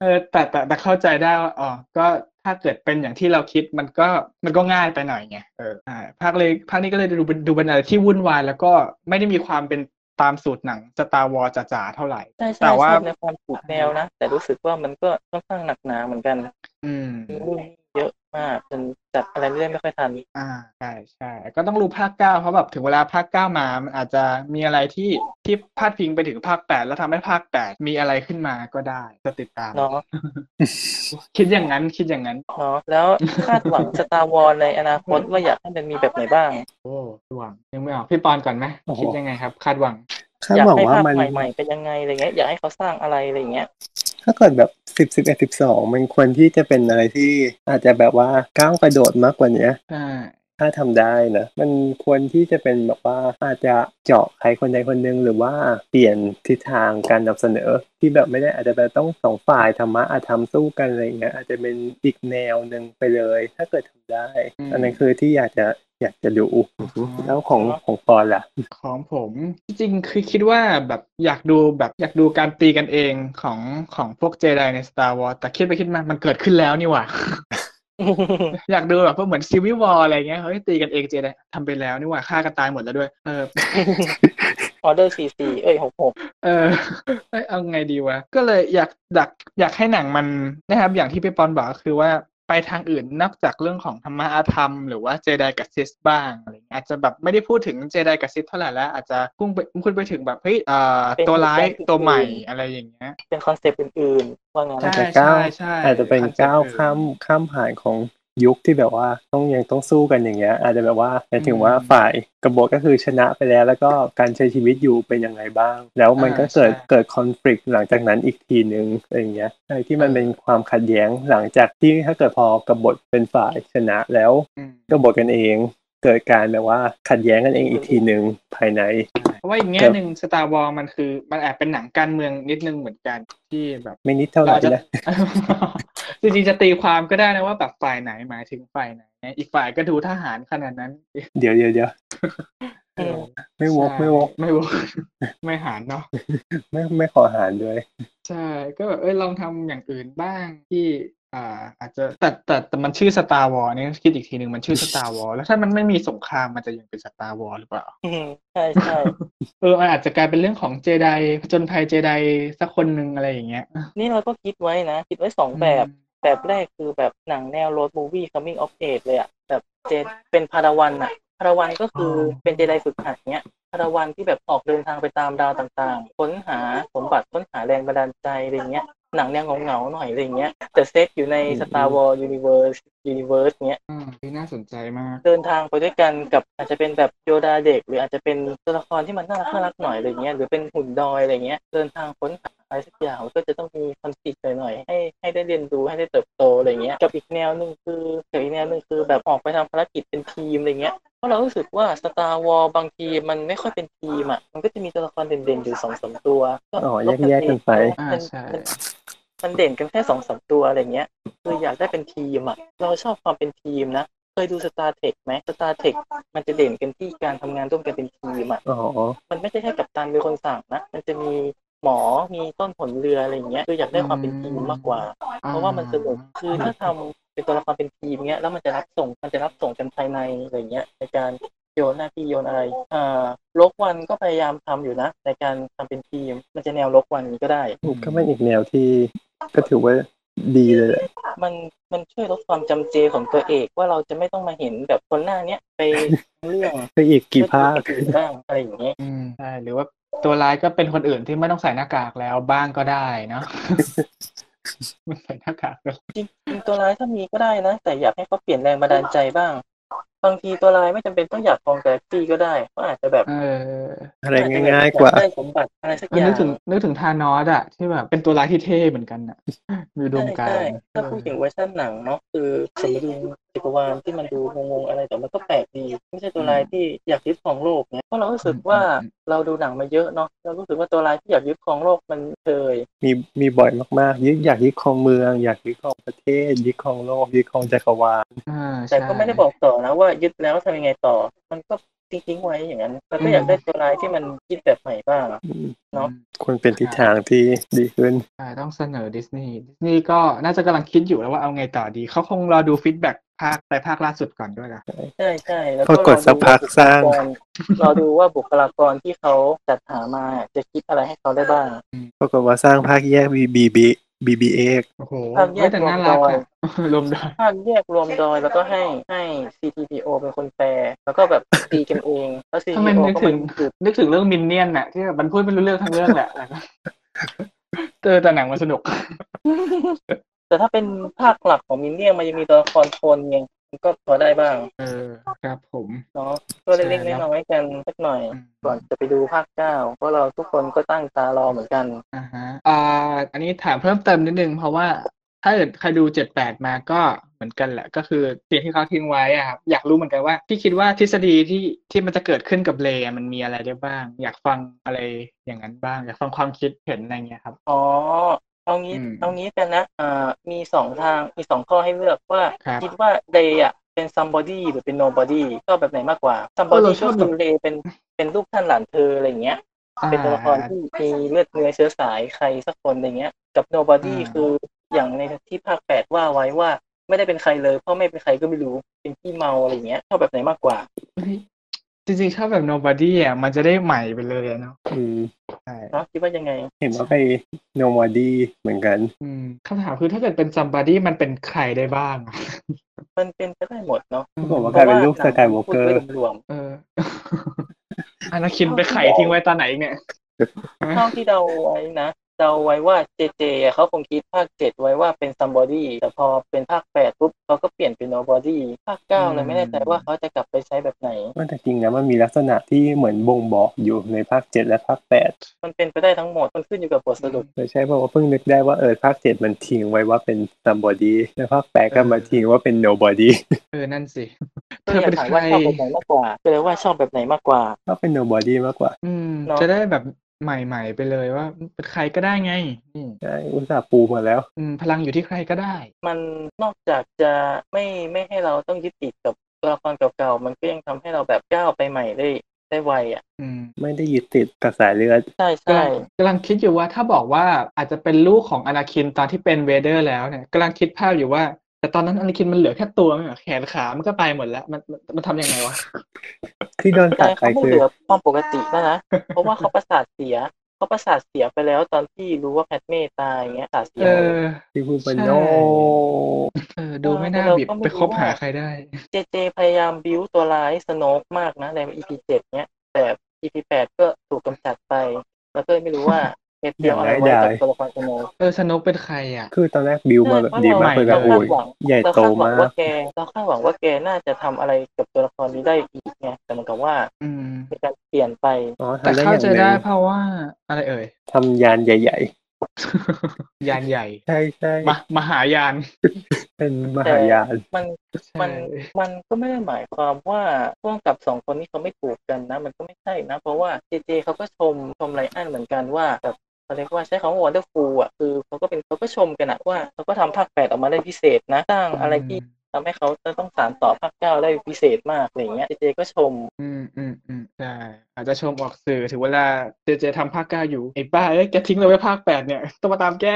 เออแต่แต่แต่เข้าใจได้ว่าอ๋อก็ถ้าเกิดเป็นอย่างที่เราคิดมันก็มันก็ง่ายไปหน่อยไงเอออ่าภาคเลยภาคนี้ก็เลยดูเป็นดูเป็นอะไรที่วุ่นวายแล้วก็ไม่ได้มีความเป็นตามสูตรหนังสตาร์วอลจ๋าๆเท่าไหร่ใช่ใช่แต่ว่าชอบในความถูกแนวนะ แต่รู้สึกว่ามันก็ค่อนข้างหนักหนาเหมือนกัน อืม มีรุ่นเยอะมากจนจัดอะไรไม่ได้ไม่ค่อยทัน อ่าใช่ใช่ก็ต้องรู้ภาคเก้าเพราะแบบถึงเวลาภาคเก้ามามันอาจจะมีอะไรที่ที่พาดพิงไปถึงภาคแปดแล้วทำให้ภาคแปดมีอะไรขึ้นมาก็ได้จะติดตามเนาะคิดอย่างนั้นคิดอย่างนั้นเนาะแล้วคาดหวังสตาร์วอลในอนาคตว่าอยากให้มันมีแบบไหนบ้าง โอ้หวังยังไม่ออกพี่ปอนก่อนไหมโอ้โหคิดยังไงครับ คาดหวัง คาดอยากหวังให้ว่าภาคมันใหม่ๆเป็นยังไงอะไรเงี้ยอยากให้เขาสร้างอะไรอะไรเงี้ยถ้าเกิดแบบสิบสิบเอ็ดสิบสองมันควรที่จะเป็นอะไรที่อาจจะแบบว่าก้าวกระโดดมากกว่านี้ใช่ถ้าทำได้นะมันควรที่จะเป็นแบบว่าอาจจะเจาะใครคนใดคนหนึ่งหรือว่าเปลี่ยนทิศทางการนำเสนอ ที่แบบไม่ได้อาจจะแบบต้องสองฝ่ายธรรมะอาธรรมสู้กันอะไรอย่างเงี้ยอาจจะเป็นอีกแนวหนึ่งไปเลย ถ้าเกิดทำได้ อันนั้นคือที่อยากจะ อยากจะดูแล้วของของปอนล่ะ ของผมจริงๆคือคิดว่าแบบอยากดูแบบอยากดูการตีกันเองของของพวกเจไดใน Star Wars แต่คิดไปคิดมามันเกิดขึ้นแล้วนี่หว่า อยากดูแบบว่าเหมือน Civil War อะไรเงี้ยเฮ้ยตีกันเองเจไดทำไปแล้วนี่หว่าฆ่ากันตายหมดแล้วด้วย เออออเดอร์สี่สี่เอ้ยหกหกเออเอ้ยเอาไงดีวะ ก็เลยอยากอยากอยากให้หนังมันนะครับ อย่างที่พี่ปอนบอกก็คือว่า ไปทางอื่นนอกจากเรื่องของธรรมะอธรรม หรือว่าเจไดกับซิธบ้างอะไรเงี้ยอาจจะแบบไม่ได้พูดถึงเจไดกับซิธเท่าไหร่แล้ว อาจจะพุ่งไปพุ่งไปถึงแบบเฮ้ยเอ่อตัวร้ายตัวใหม่อะไรอย่างเงี้ยเป็นคอนเซปต์อื่นๆว่างั้นอาจใช่จะก้าวใช่ใช่อาจจะเป็นคอนเซ็ปต์ก้าวอื่นข้ามข้ามผ่านของ ยุคที่แบบว่าต้องยังต้องสู้กันอย่างเงี้ย อาจจะแบบว่าหมายถึงว่าอืมฝ่ายกบฏก็คือชนะไปแล้ว แล้วก็การใช้ชีวิตอยู่เป็นยังไงบ้าง แล้วมันก็อ่าเกิดใช่เกิดคอน FLICT หลังจากนั้นอีกทีหนึ่งอะไรอย่างเงี้ยอะไรที่มันเออเป็นความขัดแย้งหลังจากที่ถ้าเกิดพอกบฏเป็นฝ่ายชนะแล้วอืมกบฏกันเองเกิดการแบบว่าขัดแย้งกันเองอีกทีหนึ่งภายใน เพราะว่าอีกแง่ครับหนึ่ง Star Wars มันคือ มันแอบเป็นหนังการเมืองนิดนึงเหมือนกันที่แบบไม่นิดเท่าไหร่เราจะนะจริงๆจะตีความก็ได้นะว่าแบบฝ่ายไหนหมายถึงฝ่ายไหนนะอีกฝ่ายก็ดูทหารขนาดนั้น เดี๋ยวเดี๋ยวเดี๋ยวอืมไม่วกใช่ไม่วกไม่วกไม่หารเนาะไม่ไม่ขอหารด้วย ใช่ ก็แบบเอ้ยลองทำอย่างอื่นบ้างที่ อ่า อาจจะแต่แต่แต่มันชื่อ Star Wars นี่คิดอีกทีหนึ่งมันชื่อ Star Wars แล้วถ้ามันไม่มีสงครามมันจะยังเป็น Star Wars หรือเปล่าอืมใช่ใช่เออมันอาจจะกลายเป็นเรื่องของเจไดผจญภัยเจไดสักคนหนึ่งอะไรอย่างเงี้ย นี่เราก็คิดไว้นะ คิดไว้สองแบบ แบบแรกคือแบบหนังแนว road movie coming of age เลยอะแบบเจนเป็นพาราวันอะพาราวันก็คือเป็นเจไดฝึกหัดเนี้ยพาราวันที่แบบออกเดินทางไปตามดาวต่างๆ ค้นหาสมบัติค้นหาแรงบันดาลใจอะไรเงี้ย หนังแนวเหงาๆหน่อยอะไรเงี้ย แต่เซตอยู่ใน Star Wars Universe Universe เงี้ยอืมนี่น่าสนใจมาก เดินทางไปด้วยกันกับอาจจะเป็นแบบโยดาเด็ก หรืออาจจะเป็นตัวละครที่มันน่ารักน่ารักหน่อยอะไรเงี้ยหรือเป็นหุ่นดอยอะไรเงี้ยเดินทางค้นหาอะไรสักอย่างมันก็จะต้องมีคอนฟ lict หน่อยๆให้ให้ได้เรียนรู้ให้ได้เติบโตอะไรเงี้ยกับอีกแนวหนึ่งคือกับอีกแนวหนึ่งคือแบบออกไปทำภารกิจเป็นทีมอะไรเงี้ยเพราะเรารู้สึกว่า Star Wars บางทีมันไม่ค่อยเป็นทีมอะมันก็จะมีตัวละครเด่นๆอยู่สองสามตัวก็อ๋อแยกๆกันไปอ่ามันใช่ มันมันเด่นกันแค่สองสามตัวอะไรเงี้ยคืออยากได้เป็นทีมอะเราชอบความเป็นทีมนะเคยดู Star Trek ไหม Star Trek มันจะเด่นกันที่การทำงานร่วมกันเป็นทีมอะอ๋อมันไม่ใช่แค่กัปตันเป็นคนสั่งนะมันจะมีหมอมีต้นผลเรืออะไรอย่างเงี้ยคืออยากได้ความเป็นทีมมากกว่า เพราะว่ามันสนุกคือถ้าทำเป็นตัวละครเป็นทีมเงี้ยแล้วมันจะรับส่งมันจะรับส่งกันภายในอะไรเงี้ยในการโยนหน้าที่โยนอะไรอ่าลกวันก็พยายามทำอยู่นะ ในการทำเป็นทีม มันจะแนวลกวันนี้ก็ได้ก็เป็นอีกแนวที่ ก็ถือว่าดีเลยแหละมันมันช่วยลดความจำเจของตัวเอกว่าเราจะไม่ต้องมาเห็นแบบคนหน้าเนี้ยไปเรื่องไปอีกกี่ภาคเรื่องอื่นบ้างอะไรอย่างเงี้ยอืมใช่หรือว่าตัวร้ายก็เป็นคนอื่นที่ไม่ต้องใส่หน้ากากแล้วบ้างก็ได้เนาะไม่ใส่หน้ากากแล้วจริงจริงตัวร้ายถ้ามีก็ได้นะ แต่อยากให้เขาเปลี่ยนแรงบันดาลใจบ้าง บางทีตัวร้ายไม่จำเป็นต้องอยากครองกาแล็กซี่ก็ได้ก็อาจจะแบบเอออะไรง่ายๆกว่าอจจะได้สมบัติอะไรสักอเออย่างนึกถึงนึกถึงทานอสอะที่แบบเป็นตัวร้ายที่เท่เหมือนกันอะมีอุดมการใช่ณ์ถ้าพูดถึงเวอร์ชันหนังเนาะคือสมดุลจักรวาลที่มันดูงงๆอะไรแต่มันก็แปลกดีไม่ใช่ตัวร้ายที่อยากยึดครองโลกเนี่ยเพราะเรารู้สึกว่าเราดูหนังมาเยอะเนาะเรารู้สึกว่าตัวร้ายที่อยากยึดครองโลกมันเคยมีมีบ่อยมากๆยึดอยากยึดครองเมือง อยากยึดครองประเทศยึดครองโลกยึดครองจักรวาลอ่าแต่ใช่ก็ไม่ได้บอกต่อนะว่ายึดแล้วทำยังไงต่อ มันก็ทิ้งๆไว้อย่างนั้นแล้วก็อยากได้ตัวร้ายที่มันคิดแบบใหม่บ้างอืมเนาะควรเป็นทิศทางที่ดีขึ้นใช่ต้องเสนอดิสนีย์ดิสนีย์ก็น่าจะกำลังคิดอยู่แล้วว่าเอาไงต่อดีเขาคงรอดูฟีดแบ็กภาคแต่ภาคล่าสุดก่อนด้วยนะใช่ใช่แล้วก็กดสักพักสร้างเราดูว่าบุคลากรที่เขาจัดหามาจะคิดอะไรให้เขาได้บ้างปรากฏว่าสร้างภาคแยก B B B B B A โอ้โหภาคแยกเฮ้ยแต่น่ารักรวมดอยอะรวมดอยภาคแยกรวมดอยแล้วก็ให้ให้ CTPO เป็นคนแปลแล้วก็แบบตีกันเองแล้วทำไม CTPO นึกก็ถึมังนคือนึกถึงเรื่องมินเนี่ยนน่ะที่แบบมันพูดไม่รู้เรื่องทั้งเรื่องแหละแล้วก็เจอแต่หนังมันสนุก แต่ถ้าเป็นภาคหลักของมินเนี่ยนมันยังมีตัวละครโทนไงมัน ก็พอได้บ้าง เออครับผมเนาะก็เล็กๆใช่ครับน้อยๆกันสักหน่อยอืมก่อนจะไปดูภาคเก้าเพราะเราทุกคนก็ตั้งตารอเหมือนกันอ่าฮะอ่าอันนี้ถามเพิ่มเติมนิดนึงเพราะว่าถ้าเกิดใครดูเจ็ดแปดมาก็เหมือนกันแหละ ก็คือสิ่งที่เขาทิ้งไว้อะครับอยากรู้เหมือนกันว่าพี่คิดว่าทฤษฎีที่ที่มันจะเกิดขึ้นกับเลอะมันมีอะไรได้บ้าง อยากฟังอะไรอย่างนั้นบ้าง อยากฟังความคิดเห็นอะไรเงี้ยครับ อ๋อ เอางี้อืมเอางี้กันนะอ่ามีสองทางมีสองข้อให้เลือกว่าครับคิดว่าเ a y อะเป็น somebody หรือเป็น nobody ชอบแบบไหนมากกว่าเออ somebody เราชก็อบคือแบบเ a y เป็นเป็นลูกท่านหลานเธออะไรอย่างเงี้ยเป็นตัวละครที่มีเลือดเนื้อเชื้อสายใครสักคนอะไรเงี้ย กับ nobody อ่า คืออย่างในที่ภาคแปดว่าไว้ว่าไม่ได้เป็นใครเลยพ่อแม่เป็นใครก็ไม่รู้เป็นพี่เมาอะไรเงี้ยชอบแบบไหนมากกว่า เฮ้ย จริงๆชอบแบบ nobody อะมันจะได้ใหม่ไปเลยอะเนาะอืมใช่เนาะคิดว่ายังไง เห็นว่าไป Nobody เหมือนกัน อืมคำถามคือถ้าเกิดเป็น somebody มันเป็นใครได้บ้างอะมันเป็นไปได้หมดเนาะปรากฏว่ากลายเป็นลูกสกายวอล์กเกอร์รวมเอออนาคินไปไข่ทิ้งไว้ตอนไหนอีกเนี่ยๆเท่าที่เดาไว้นะ เดาไว้ว่าเจเจเขาคงคิดภาคเจ็ดไว้ว่าเป็น somebody แต่พอเป็นภาคแปดปุ๊บเขาก็เปลี่ยนเป็น nobody ภาคเก้าเลยไม่แน่ใจว่าเขาจะกลับไปใช้แบบไหนว่าแต่จริงนะมันมีลักษณะที่เหมือนบ่งบอกอยู่ในภาคเจ็ดและภาคแปดมันเป็นไปได้ทั้งหมดมันขึ้นอยู่กับบทสรุปเลยใช่เพราะว่าเพิ่งนึกได้ว่าเออภาคเจ็ดมันทิ้งไว้ว่าเป็น somebody แล้วภาคแปดก็มาทิ้งว่าเป็น nobody เออนั่นสิเธก็ออยาเป็กนถามใครว่าชอบแบบไหนมากกว่าก็เลยว่าชอบแบบไหนมากกว่าก็เป็น nobody มากกว่าอืมเนอะจะได้แบบ ใหม่ๆไปเลยว่าเป็นใครก็ได้ไงนี่ใช่อุตส่าห์ปูมาแล้ว อืมพลังอยู่ที่ใครก็ได้ มันนอกจากจะไม่ไม่ให้เราต้องยึดติดกับตัวละครเก่าๆ มันก็ยังทำให้เราแบบก้าวไปใหม่ได้ได้ไวอะ อืมไม่ได้ยึดติดกับสายเลือด ใช่กำใช่ลังกำลังคิดอยู่ว่าถ้าบอกว่าอาจจะเป็นลูกของอนาคินตอนที่เป็นเวเดอร์แล้วเนี่ยกำลังคิดภาพอยู่ว่า แต่ตอนนั้นอนาคินมันเหลือแค่ตัวไม่เหรอแขนขา มันก็ไปหมดแล้ว มันมันมันทำยังไงวะที่โดนตัแต่ดไปเขาไม่คือเหลือความปกติแล้วนะเพราะว่าเขาประสาทเสียเขาประสาทเสียไปแล้วตอนที่รู้ว่าแพทเม่ตายอย่างเงี้ยประสาทเสียเอหมดเลอยที่พูดเป็นใช่โนเออดูไม่น่าเราบิดก็ไม่ไปรู้คบว่าหาใครได้ เจเจพยายามบิวตัวร้ายสโนกมากนะใน EP เจ็ดเนี้ยแต่ EP แปดก็ถูกกำจัดไป แล้วก็ไม่รู้ว่า เหตุเตรียมอะไรไว้กับตัวละครสโนว์เออสนุกเป็นใครอะ คือตอนแรกบิวมาแบบดีมากเลยเรานะโอ้ยคาดหวังใหญ่เราโตคาดหวังมากว่าแกเราคาดหวังว่าแกน่าจะทำอะไรกับตัวละครนี้ได้อีกไงแต่เหมันกับว่าอืมมีการเปลี่ยนไปอ๋อแต่ทำได้อเข้าย่างใจหนึ่ได้งเพราะว่าอะไรเอ่ยทำยานใหญ่ยานใหญ่ๆใช่ใช่มามหายานเป็นมหายานมันใช่มันมันก็ไม่ได้หมายความว่าพ่วงกับสองคนนี้เขาไม่ถูกกันนะ มันก็ไม่ใช่นะ เพราะว่าเจเจเขาก็ชมชมไรอันเหมือนกันว่าแบบ เขาเรียกว่าใช้คำว่า wonderful อะคือเขาก็เป็นเขาก็ชมกันอะว่าเขาก็ทำภาคแปดออกมาได้พิเศษนะสร้างอะไรที่ทำให้เขาจะต้องสานต่อภาคเก้าได้พิเศษมากอะไรอย่างเงี้ยเจเจก็ชม อืมอืมอืมใช่อาจจะชมออกสื่อถึงเวลาเจเจทำภาคเก้าอยู่ไอ้บ้าเอ้ยแกทิ้งเราไว้ภาคแปดเนี่ยต้องมาตามแก้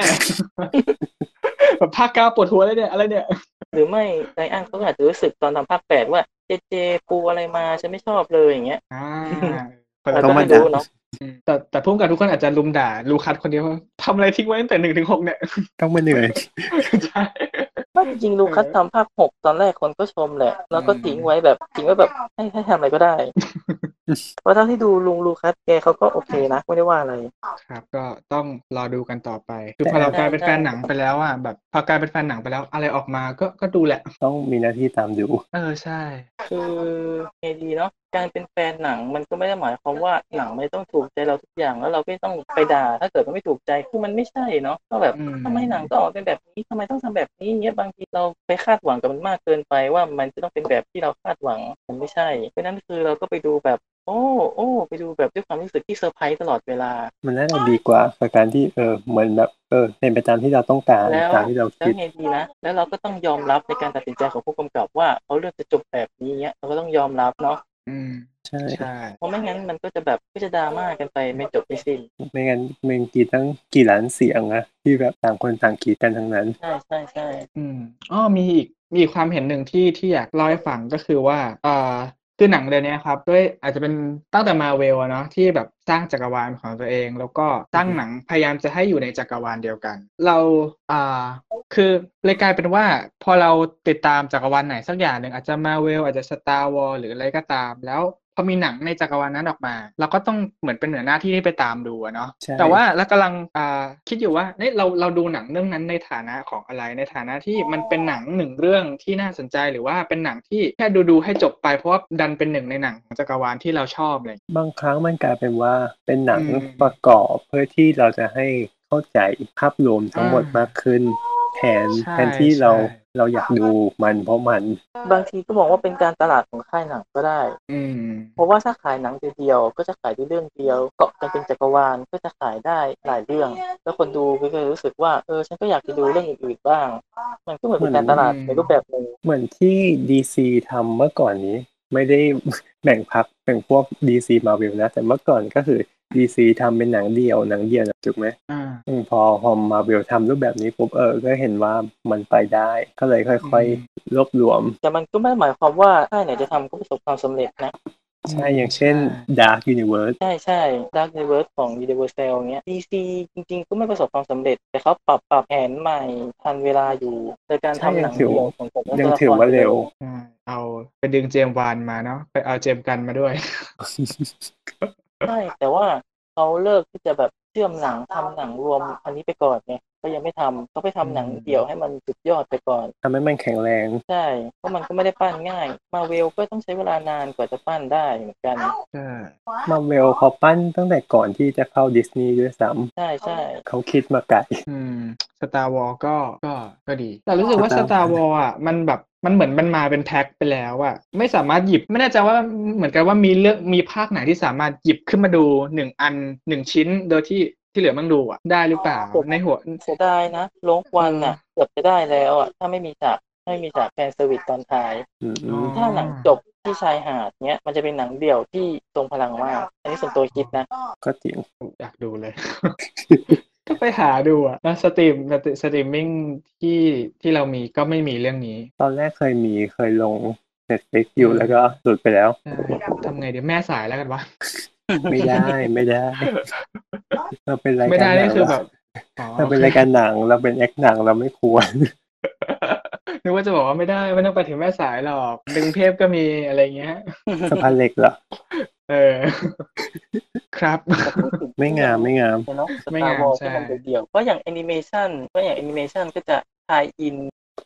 แบบภาคเก้าปวดหัวเลยเนี่ยอะไรเนี่ย หรือไม่ไรอันเขาก็อาจจะรู้สึกตอนทำภาคแปดว่าเจเจปูอะไรมาฉันไม่ชอบเลยอย่างเงี้ยอ่าเราต้ก็องมาไม่รู้เนาะอืม แต่แต่พุ่มกับทุกคนอาจจะลุมด่าลูคัสคนเดียวว่าทำอะไรทิ้งไว้ตั้งแต่หนึ่งถึงหกเนี่ย ต้องมาเหนื่อยใช่ว่าจริงๆลูคัสทำภาคหกตอนแรกคนก็ชมแหละ แล้วก็ทิ้งไว้แบบทิ้งไว้แบบให้ให้ทำอะไรก็ได้เพราะเท่าที่ดูลุงลูคัสแกเขาก็โอเคนะไม่ได้ว่าอะไร ครับ ก็ต้องรอดูกันต่อไปคือพอเรากลายเป็นแฟนหนังไปแล้วอะแบบพอกลายเป็นแฟนหนังไปแล้ว อะไรออกมาก็ก็ดูแหละ ต้องมีหน้าที่ตามดู เออใช่ คือไงดีเนาะการเป็นแฟนหนังมันก็ไม่ได้หมายความว่าหนังไม่ต้องถูกใจเราทุกอย่างแล้วเราไม่ต้องไปด่าถ้าเกิดมันไม่ถูกใจคือมันไม่ใช่เนาะก็แบบอืมทำไมหนังต้องออกเป็นแบบนี้ทำไมต้องทำแบบนี้เงี้ยบางทีเราไปคาดหวังกับมันมากเกินไปว่ามันจะต้องเป็นแบบที่เราคาดหวังมันไม่ใช่เพราะฉะนั้นคือเราก็ไปดูแบบ โอ้ โอ้ ไปดูแบบด้วยความรู้สึกที่เซอร์ไพรส์ตลอดเวลา มันน่าจะดีกว่ากับการที่เออเหมือนแบบเออเป็นไปตามที่เราต้องการแล้วตามที่เราแล้วคิดไงดีนะแล้วเราก็ต้องยอมรับในการตัดสินใจของผู้กำกับว่าเขาเลือกจะจบแบบนี้เงี้ยเราก็ต้องยอมรับเนาะอืมใช่ใช่เพราะไม่งั้นมันก็จะแบบก็จะดราม่ากันไปไม่จบไม่สิ้นไม่งั้นเมงกีตั้งกี่ล้านเสียงอะที่แบบต่างคนต่างกรีดกันทั้งนั้นใช่ใช่ใช่อืมอ๋อมีอีกมีอีกความเห็นหนึ่งที่ที่อยากเล่าให้ฟังก็คือว่าอ่า คือหนังเรื่องนี้ครับด้วยอาจจะเป็นตั้งแต่มาเวลเนาะที่แบบสร้างจักรวาลของตัวเอง แล้วก็สร้างหนังพยายามจะให้อยู่ในจักรวาลเดียวกัน เราอ่าคือเลยกลายเป็นว่า พอเราติดตามจักรวาลไหนสักอย่างหนึ่งอาจจะมาเวลอาจจะสตาร์วอลหรืออะไรก็ตามแล้ว พอมีหนังในจักรวาลนั้นออกมา เราก็ต้องเหมือนเป็นเหนือหน้าที่ที่ไปตามดูอะเนาะใช่แต่ว่าเรากำลังอ่าคิดอยู่ว่าเนี่ยเราเราดูหนังเรื่องนั้นในฐานะของอะไรในฐานะที่มันเป็นหนังหนึ่งเรื่องที่น่าสนใจหรือว่าเป็นหนังที่แค่ดูดูๆให้จบไปเพราะว่าดันเป็นหนึ่งในหนังของจักรวาลที่เราชอบเลยบางครั้งมันกลายเป็นว่าเป็นหนังอืมประกอบเพื่อที่เราจะให้เข้าใจภาพรวมทั้งหมดอ่ามมากขึ้น แทนใช่แทนที่เราใช่ เราอยากดูมันเพราะมัน บางทีก็มองว่าเป็นการตลาดของค่ายหนังก็ได้ อืมเพราะว่าถ้าขายหนังเดียวๆก็จะขายด้วยเรื่องเดียว เกาะกันเป็นจักรวาลก็จะขายได้หลายเรื่อง แล้วคนดูก็จะรู้สึกว่าเออฉันก็อยากจะดูเรื่องอื่นๆบ้าง มันก็เหมือนเป็นการตลาดในรูปแบบหนึ่งเหมือนที่ DC ทำเมื่อก่อนนี้ ไม่ได้แบ่งพักแบ่งพวก DC Marvel นะแต่เมื่อก่อนก็คือ DC ทำเป็นหนังเดี่ยวหนังเดี่ยวนะถูกไหมอ่าอืมพอพอมาเวลทำรูปแบบนี้ปุ๊บเออ ก็เห็นว่ามันไปได้ ก็เลยค่อยอืมๆรวบรวม แต่มันก็ไม่ได้หมายความว่าค่ายไหนจะทำก็ประสบความสำเร็จนะใช่ อย่างเช่น Dark Universe ใช่ใช่ Dark Universe ของ Universal เงี้ย DC จริงๆ ก็ไม่ประสบความสำเร็จ แต่เขาปรับปรับแผนใหม่ทันเวลาอยู่โดยการทำหนังเดียวของผมยังถือว่าเร็วใช่เอาไปดึงเจมส์วานมาเนาะไปเอาเจมส์กันมาด้วย ใช่แต่ว่าเขาเลิกที่จะแบบเชื่อมหนังทำหนังรวมอันนี้ไปก่อนไงก็ยังไม่ทำเขาไปทำหนังเดี่ยวให้มันสุดยอดไปก่อนทำให้มันแข็งแรงใช่เพราะมันก็ไม่ได้ปั้นง่าย มาเวลก็ต้องใช้เวลานานกว่าจะปั้นได้เหมือนกันใช่มาเวลเขาปั้นตั้งแต่ก่อนที่จะเข้าดิสนีย์ด้วยซ้ใช่ใช่ำเขาคิดมาไกลอืมสตาร์วอลก็ก็ก็ดี แต่รู้สึกว่าส Star ตาร์วอลอะมันแบบ มันเหมือนมันมาเป็นแพ็คไปแล้วอะไม่สามารถหยิบไม่แน่ใจว่าเหมือนกันว่ามีเรื่องมีภาคไหนที่สามารถหยิบขึ้นมาดูหนึ่งอันหนึ่งชิ้นโดยที่ที่เหลือมั่งดูอะได้หรือเปล่าในหัวเสียดายนะโลงวันน่ะเกือบจะได้แล้วอะถ้าไม่มีฉากไม่มีฉากแฟนเซอร์วิสตอนท้ายอืมอ๋อถ้าหนังจบที่ชายหาดเนี้ยมันจะเป็นหนังเดี่ยวที่ทรงพลังมาก อันนี้ส่วนตัวคิดนะ ก็จริงอยากดูเลย ก็ไปหาดูอะแล้วสตรีมสตรีสตรีมมิ่งที่ที่เรามีก็ไม่มีเรื่องนี้ ตอนแรกเคยมีเคยลง Netflix อยู่แล้วก็หลุดไปแล้วเออทำไงเดี๋ยวแม่สายแล้วกันวะไม่ได้ไม่ได้ เราเป็นรายไม่การได้หนันี่งคือแบบอ๋อเราเป็นรายการหนังเราเป็นแอคหนังเราไม่ควรนึกว่าจะบอกว่าไม่ได้ไม่ต้องไปถึงแม่สายหรอกดึงเทพก็มีอะไรเงี้ยสะพานเหล็กเหรอ เออ ครับแต่พูดถึงไม่งามไม่งามเนาะสไม่ามตางร์วอลใช่ที่มันเดี่ยวๆเพราะอย่างแอนิเมชันก็อย่างแอนิเมชันก็จะทายอิน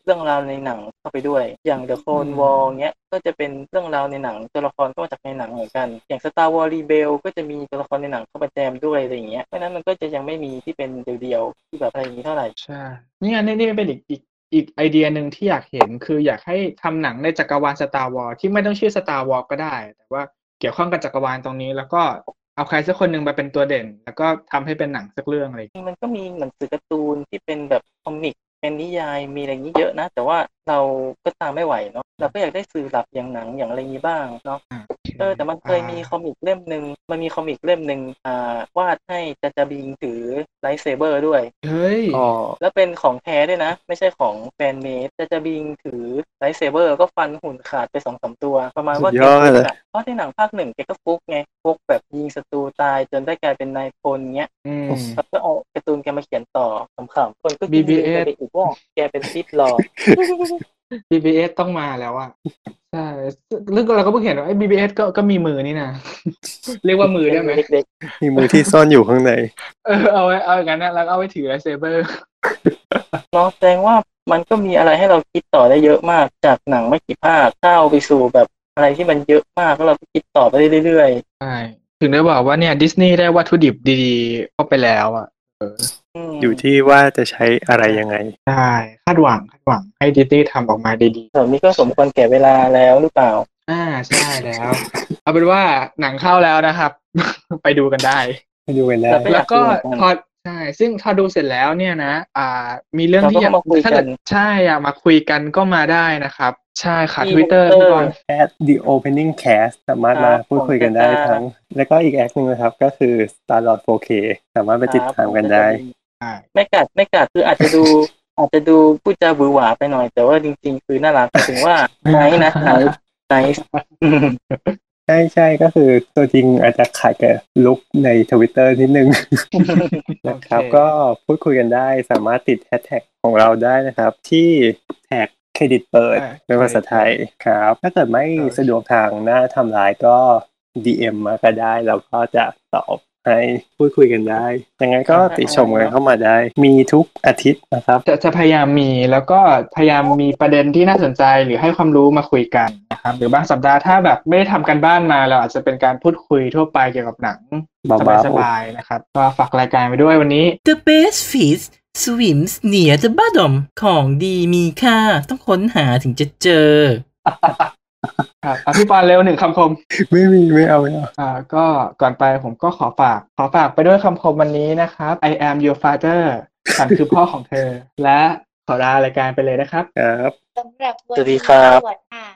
เรื่องราวในหนังเข้าไปด้วย อย่าง The Clone War เงี้ย ก็จะเป็นเรื่องราวในหนัง ตัวละครก็มาจากในหนังเหมือนกัน อย่าง Star Wars Rebel ก็จะมีตัวละครในหนังเข้ามาแจมด้วยอะไรอย่างเงี้ย เพราะฉะนั้นมันก็จะยังไม่มีที่เป็นเดี่ยวๆที่แบบอะไรอย่างนี้เท่าไหร่ ใช่ นี่อันนี้นี่เป็นอีกอีกอีกไอเดียหนึ่งที่อยากเห็นคืออยากให้ทำหนังในจักรวาล Star Wars ที่ไม่ต้องชื่อ Star Wars ก็ได้ แต่ว่า เกี่ยวข้องกับจักรวาลตรงนี้ แล้วก็เอาใครสักคนหนึ่งมาเป็นตัวเด่น แล้วก็ทำให้เป็นหนังสักเรื่องอะไรมันก็มีหนังสือการ์ตูนที่เป็นแบบ comic เป็นนิยายมีอะไรนี้เยอะนะ แต่ว่าเราก็ตามไม่ไหวเนาะเราก็อยากได้สื่อหลักอย่างหนังอย่างอะไรนี้บ้างเนาะ เออแต่มันเคยมี comic เล่มหนึ่งมันมี comic เล่มหนึ่งอ่าวาดให้ Jar Jar Binks ถือ lightsaber ด้วยเฮ้ยอ๋อแล้วเป็นของแท้ด้วยนะ ไม่ใช่ของแฟนเมดจาจาบิงถือไลท์เซเบอร์ก็ฟันหุ่นขาดไปสองสามตัว ประมาณว่าสุดแกยอดฟุกเลยอะเพราะในหนังภาคหนึ่งแกก็ฟุกไงฟุกแบบยิงศัตรูตายจนได้กลายเป็นนายพลเงี้ยอืมแล้วก็เอาการ์ตูนแกมาเขียนต่อขำๆคนก็ BBS ไปอีกว่าแกเป็นซิดหลอก BBS ต้องมาแล้วอะใช่ซึ่งเราก็เพิ่งเห็นว่าไอ้ BBS ก็ก็มีมือนี่นะเรียกว่ามือได้ไหมเด็กมีมือที่ซ่อนอยู่ข้างใน เออเอาไว้เอาอย่างนั้นนะแล้วก็เอาไว้ถือ lightsaber ๆเนาะแสดงว่ามันก็มีอะไรให้เราคิดต่อได้เยอะมากจากหนังไม่กี่ภาคเข้าไปสู่แบบอะไรที่มันเยอะมากแล้วเราก็คิดต่อไปเรื่อยใช่ถึงได้บอกว่าเนี่ยดิสนีย์ได้วัตถุดิบดีๆเข้าไปแล้วอะๆม อยู่ที่ว่าจะใช้อะไรยังไงใช่คาดหวังคาดหวังให้ดิสนีย์ทำออกมาดีส่วนนี้ก็สมควรแก่เวลาแล้วหรือเปล่าๆอ่าใช่แล้ว เอาเป็นว่าหนังเข้าแล้วนะครับ ไปดูกันได้ไปดูกันได้แล้วแล้วก็อยากดูเหมือนกันพอใช่ ซึ่งพอดูเสร็จแล้วเนี่ยนะ อ่า มีเรื่องที่เราก็มาคุยกันถ้าเกิดใช่อยากมาคุยกันก็มาได้นะครับ ใช่ค่ะที่ Twitter Twitter พี่บอล at the opening cast สามารถมาพูดคุยกันได้ทั้ง แล้วก็อีกแอคหนึ่งนะครับ ก็คือ Starlord 4K สามารถไปติดตามกันได้ใช่ ไม่กัดไม่กัดคืออาจจะดู อาจจะดูพูดจาบือหวาไปหน่อย แต่ว่าจริง ๆ คือน่ารักถึงว่าไนท์นะไนท์ไนท์ใช่ใช่ก็คือตัวจริงอาจจะขายกับลุกในทวิตเตอร์นิดนึงนะครับโอเคก็พูดคุยกันได้สามารถติดแฮชแท็กของเราได้นะครับ ที่แท็กเครดิตเปิดเป็นภาษาไทยครับ ถ้าเกิดไม่สะดวกทางหน้าทำลายก็ DM มาก็ได้เราก็จะตอบ ให้พูดคุยกันได้ ยังไงก็ติชมกันเข้ามาได้ มีทุกอาทิตย์นะครับ จะจะพยายามมีแล้วก็พยายามมีประเด็นที่น่าสนใจหรือให้ความรู้มาคุยกันนะครับ หรือบางสัปดาห์ถ้าแบบไม่ได้ทำกันบ้านมาเราอาจจะเป็นการพูดคุยทั่วไปเกี่ยวกับหนังเบาๆสบายๆนะครับก็ฝากรายการไปด้วยวันนี้ The best fish swims near the bottom ของดีมีค่าต้องค้นหาถึงจะเจอ ครับอะพี่ปอนเร็วหนึ่งคำคม ไม่มีไม่เอาไม่เอาอ่าก็ก่อนไปผมก็ขอฝาก ขอฝากไปด้วยคำคมวันนี้นะครับ I am your father ฉันคือพ่อของเธอ และขอลารายการไปเลยนะครับ ครับสำหรับวันสวัสดีนี้ครับสวัส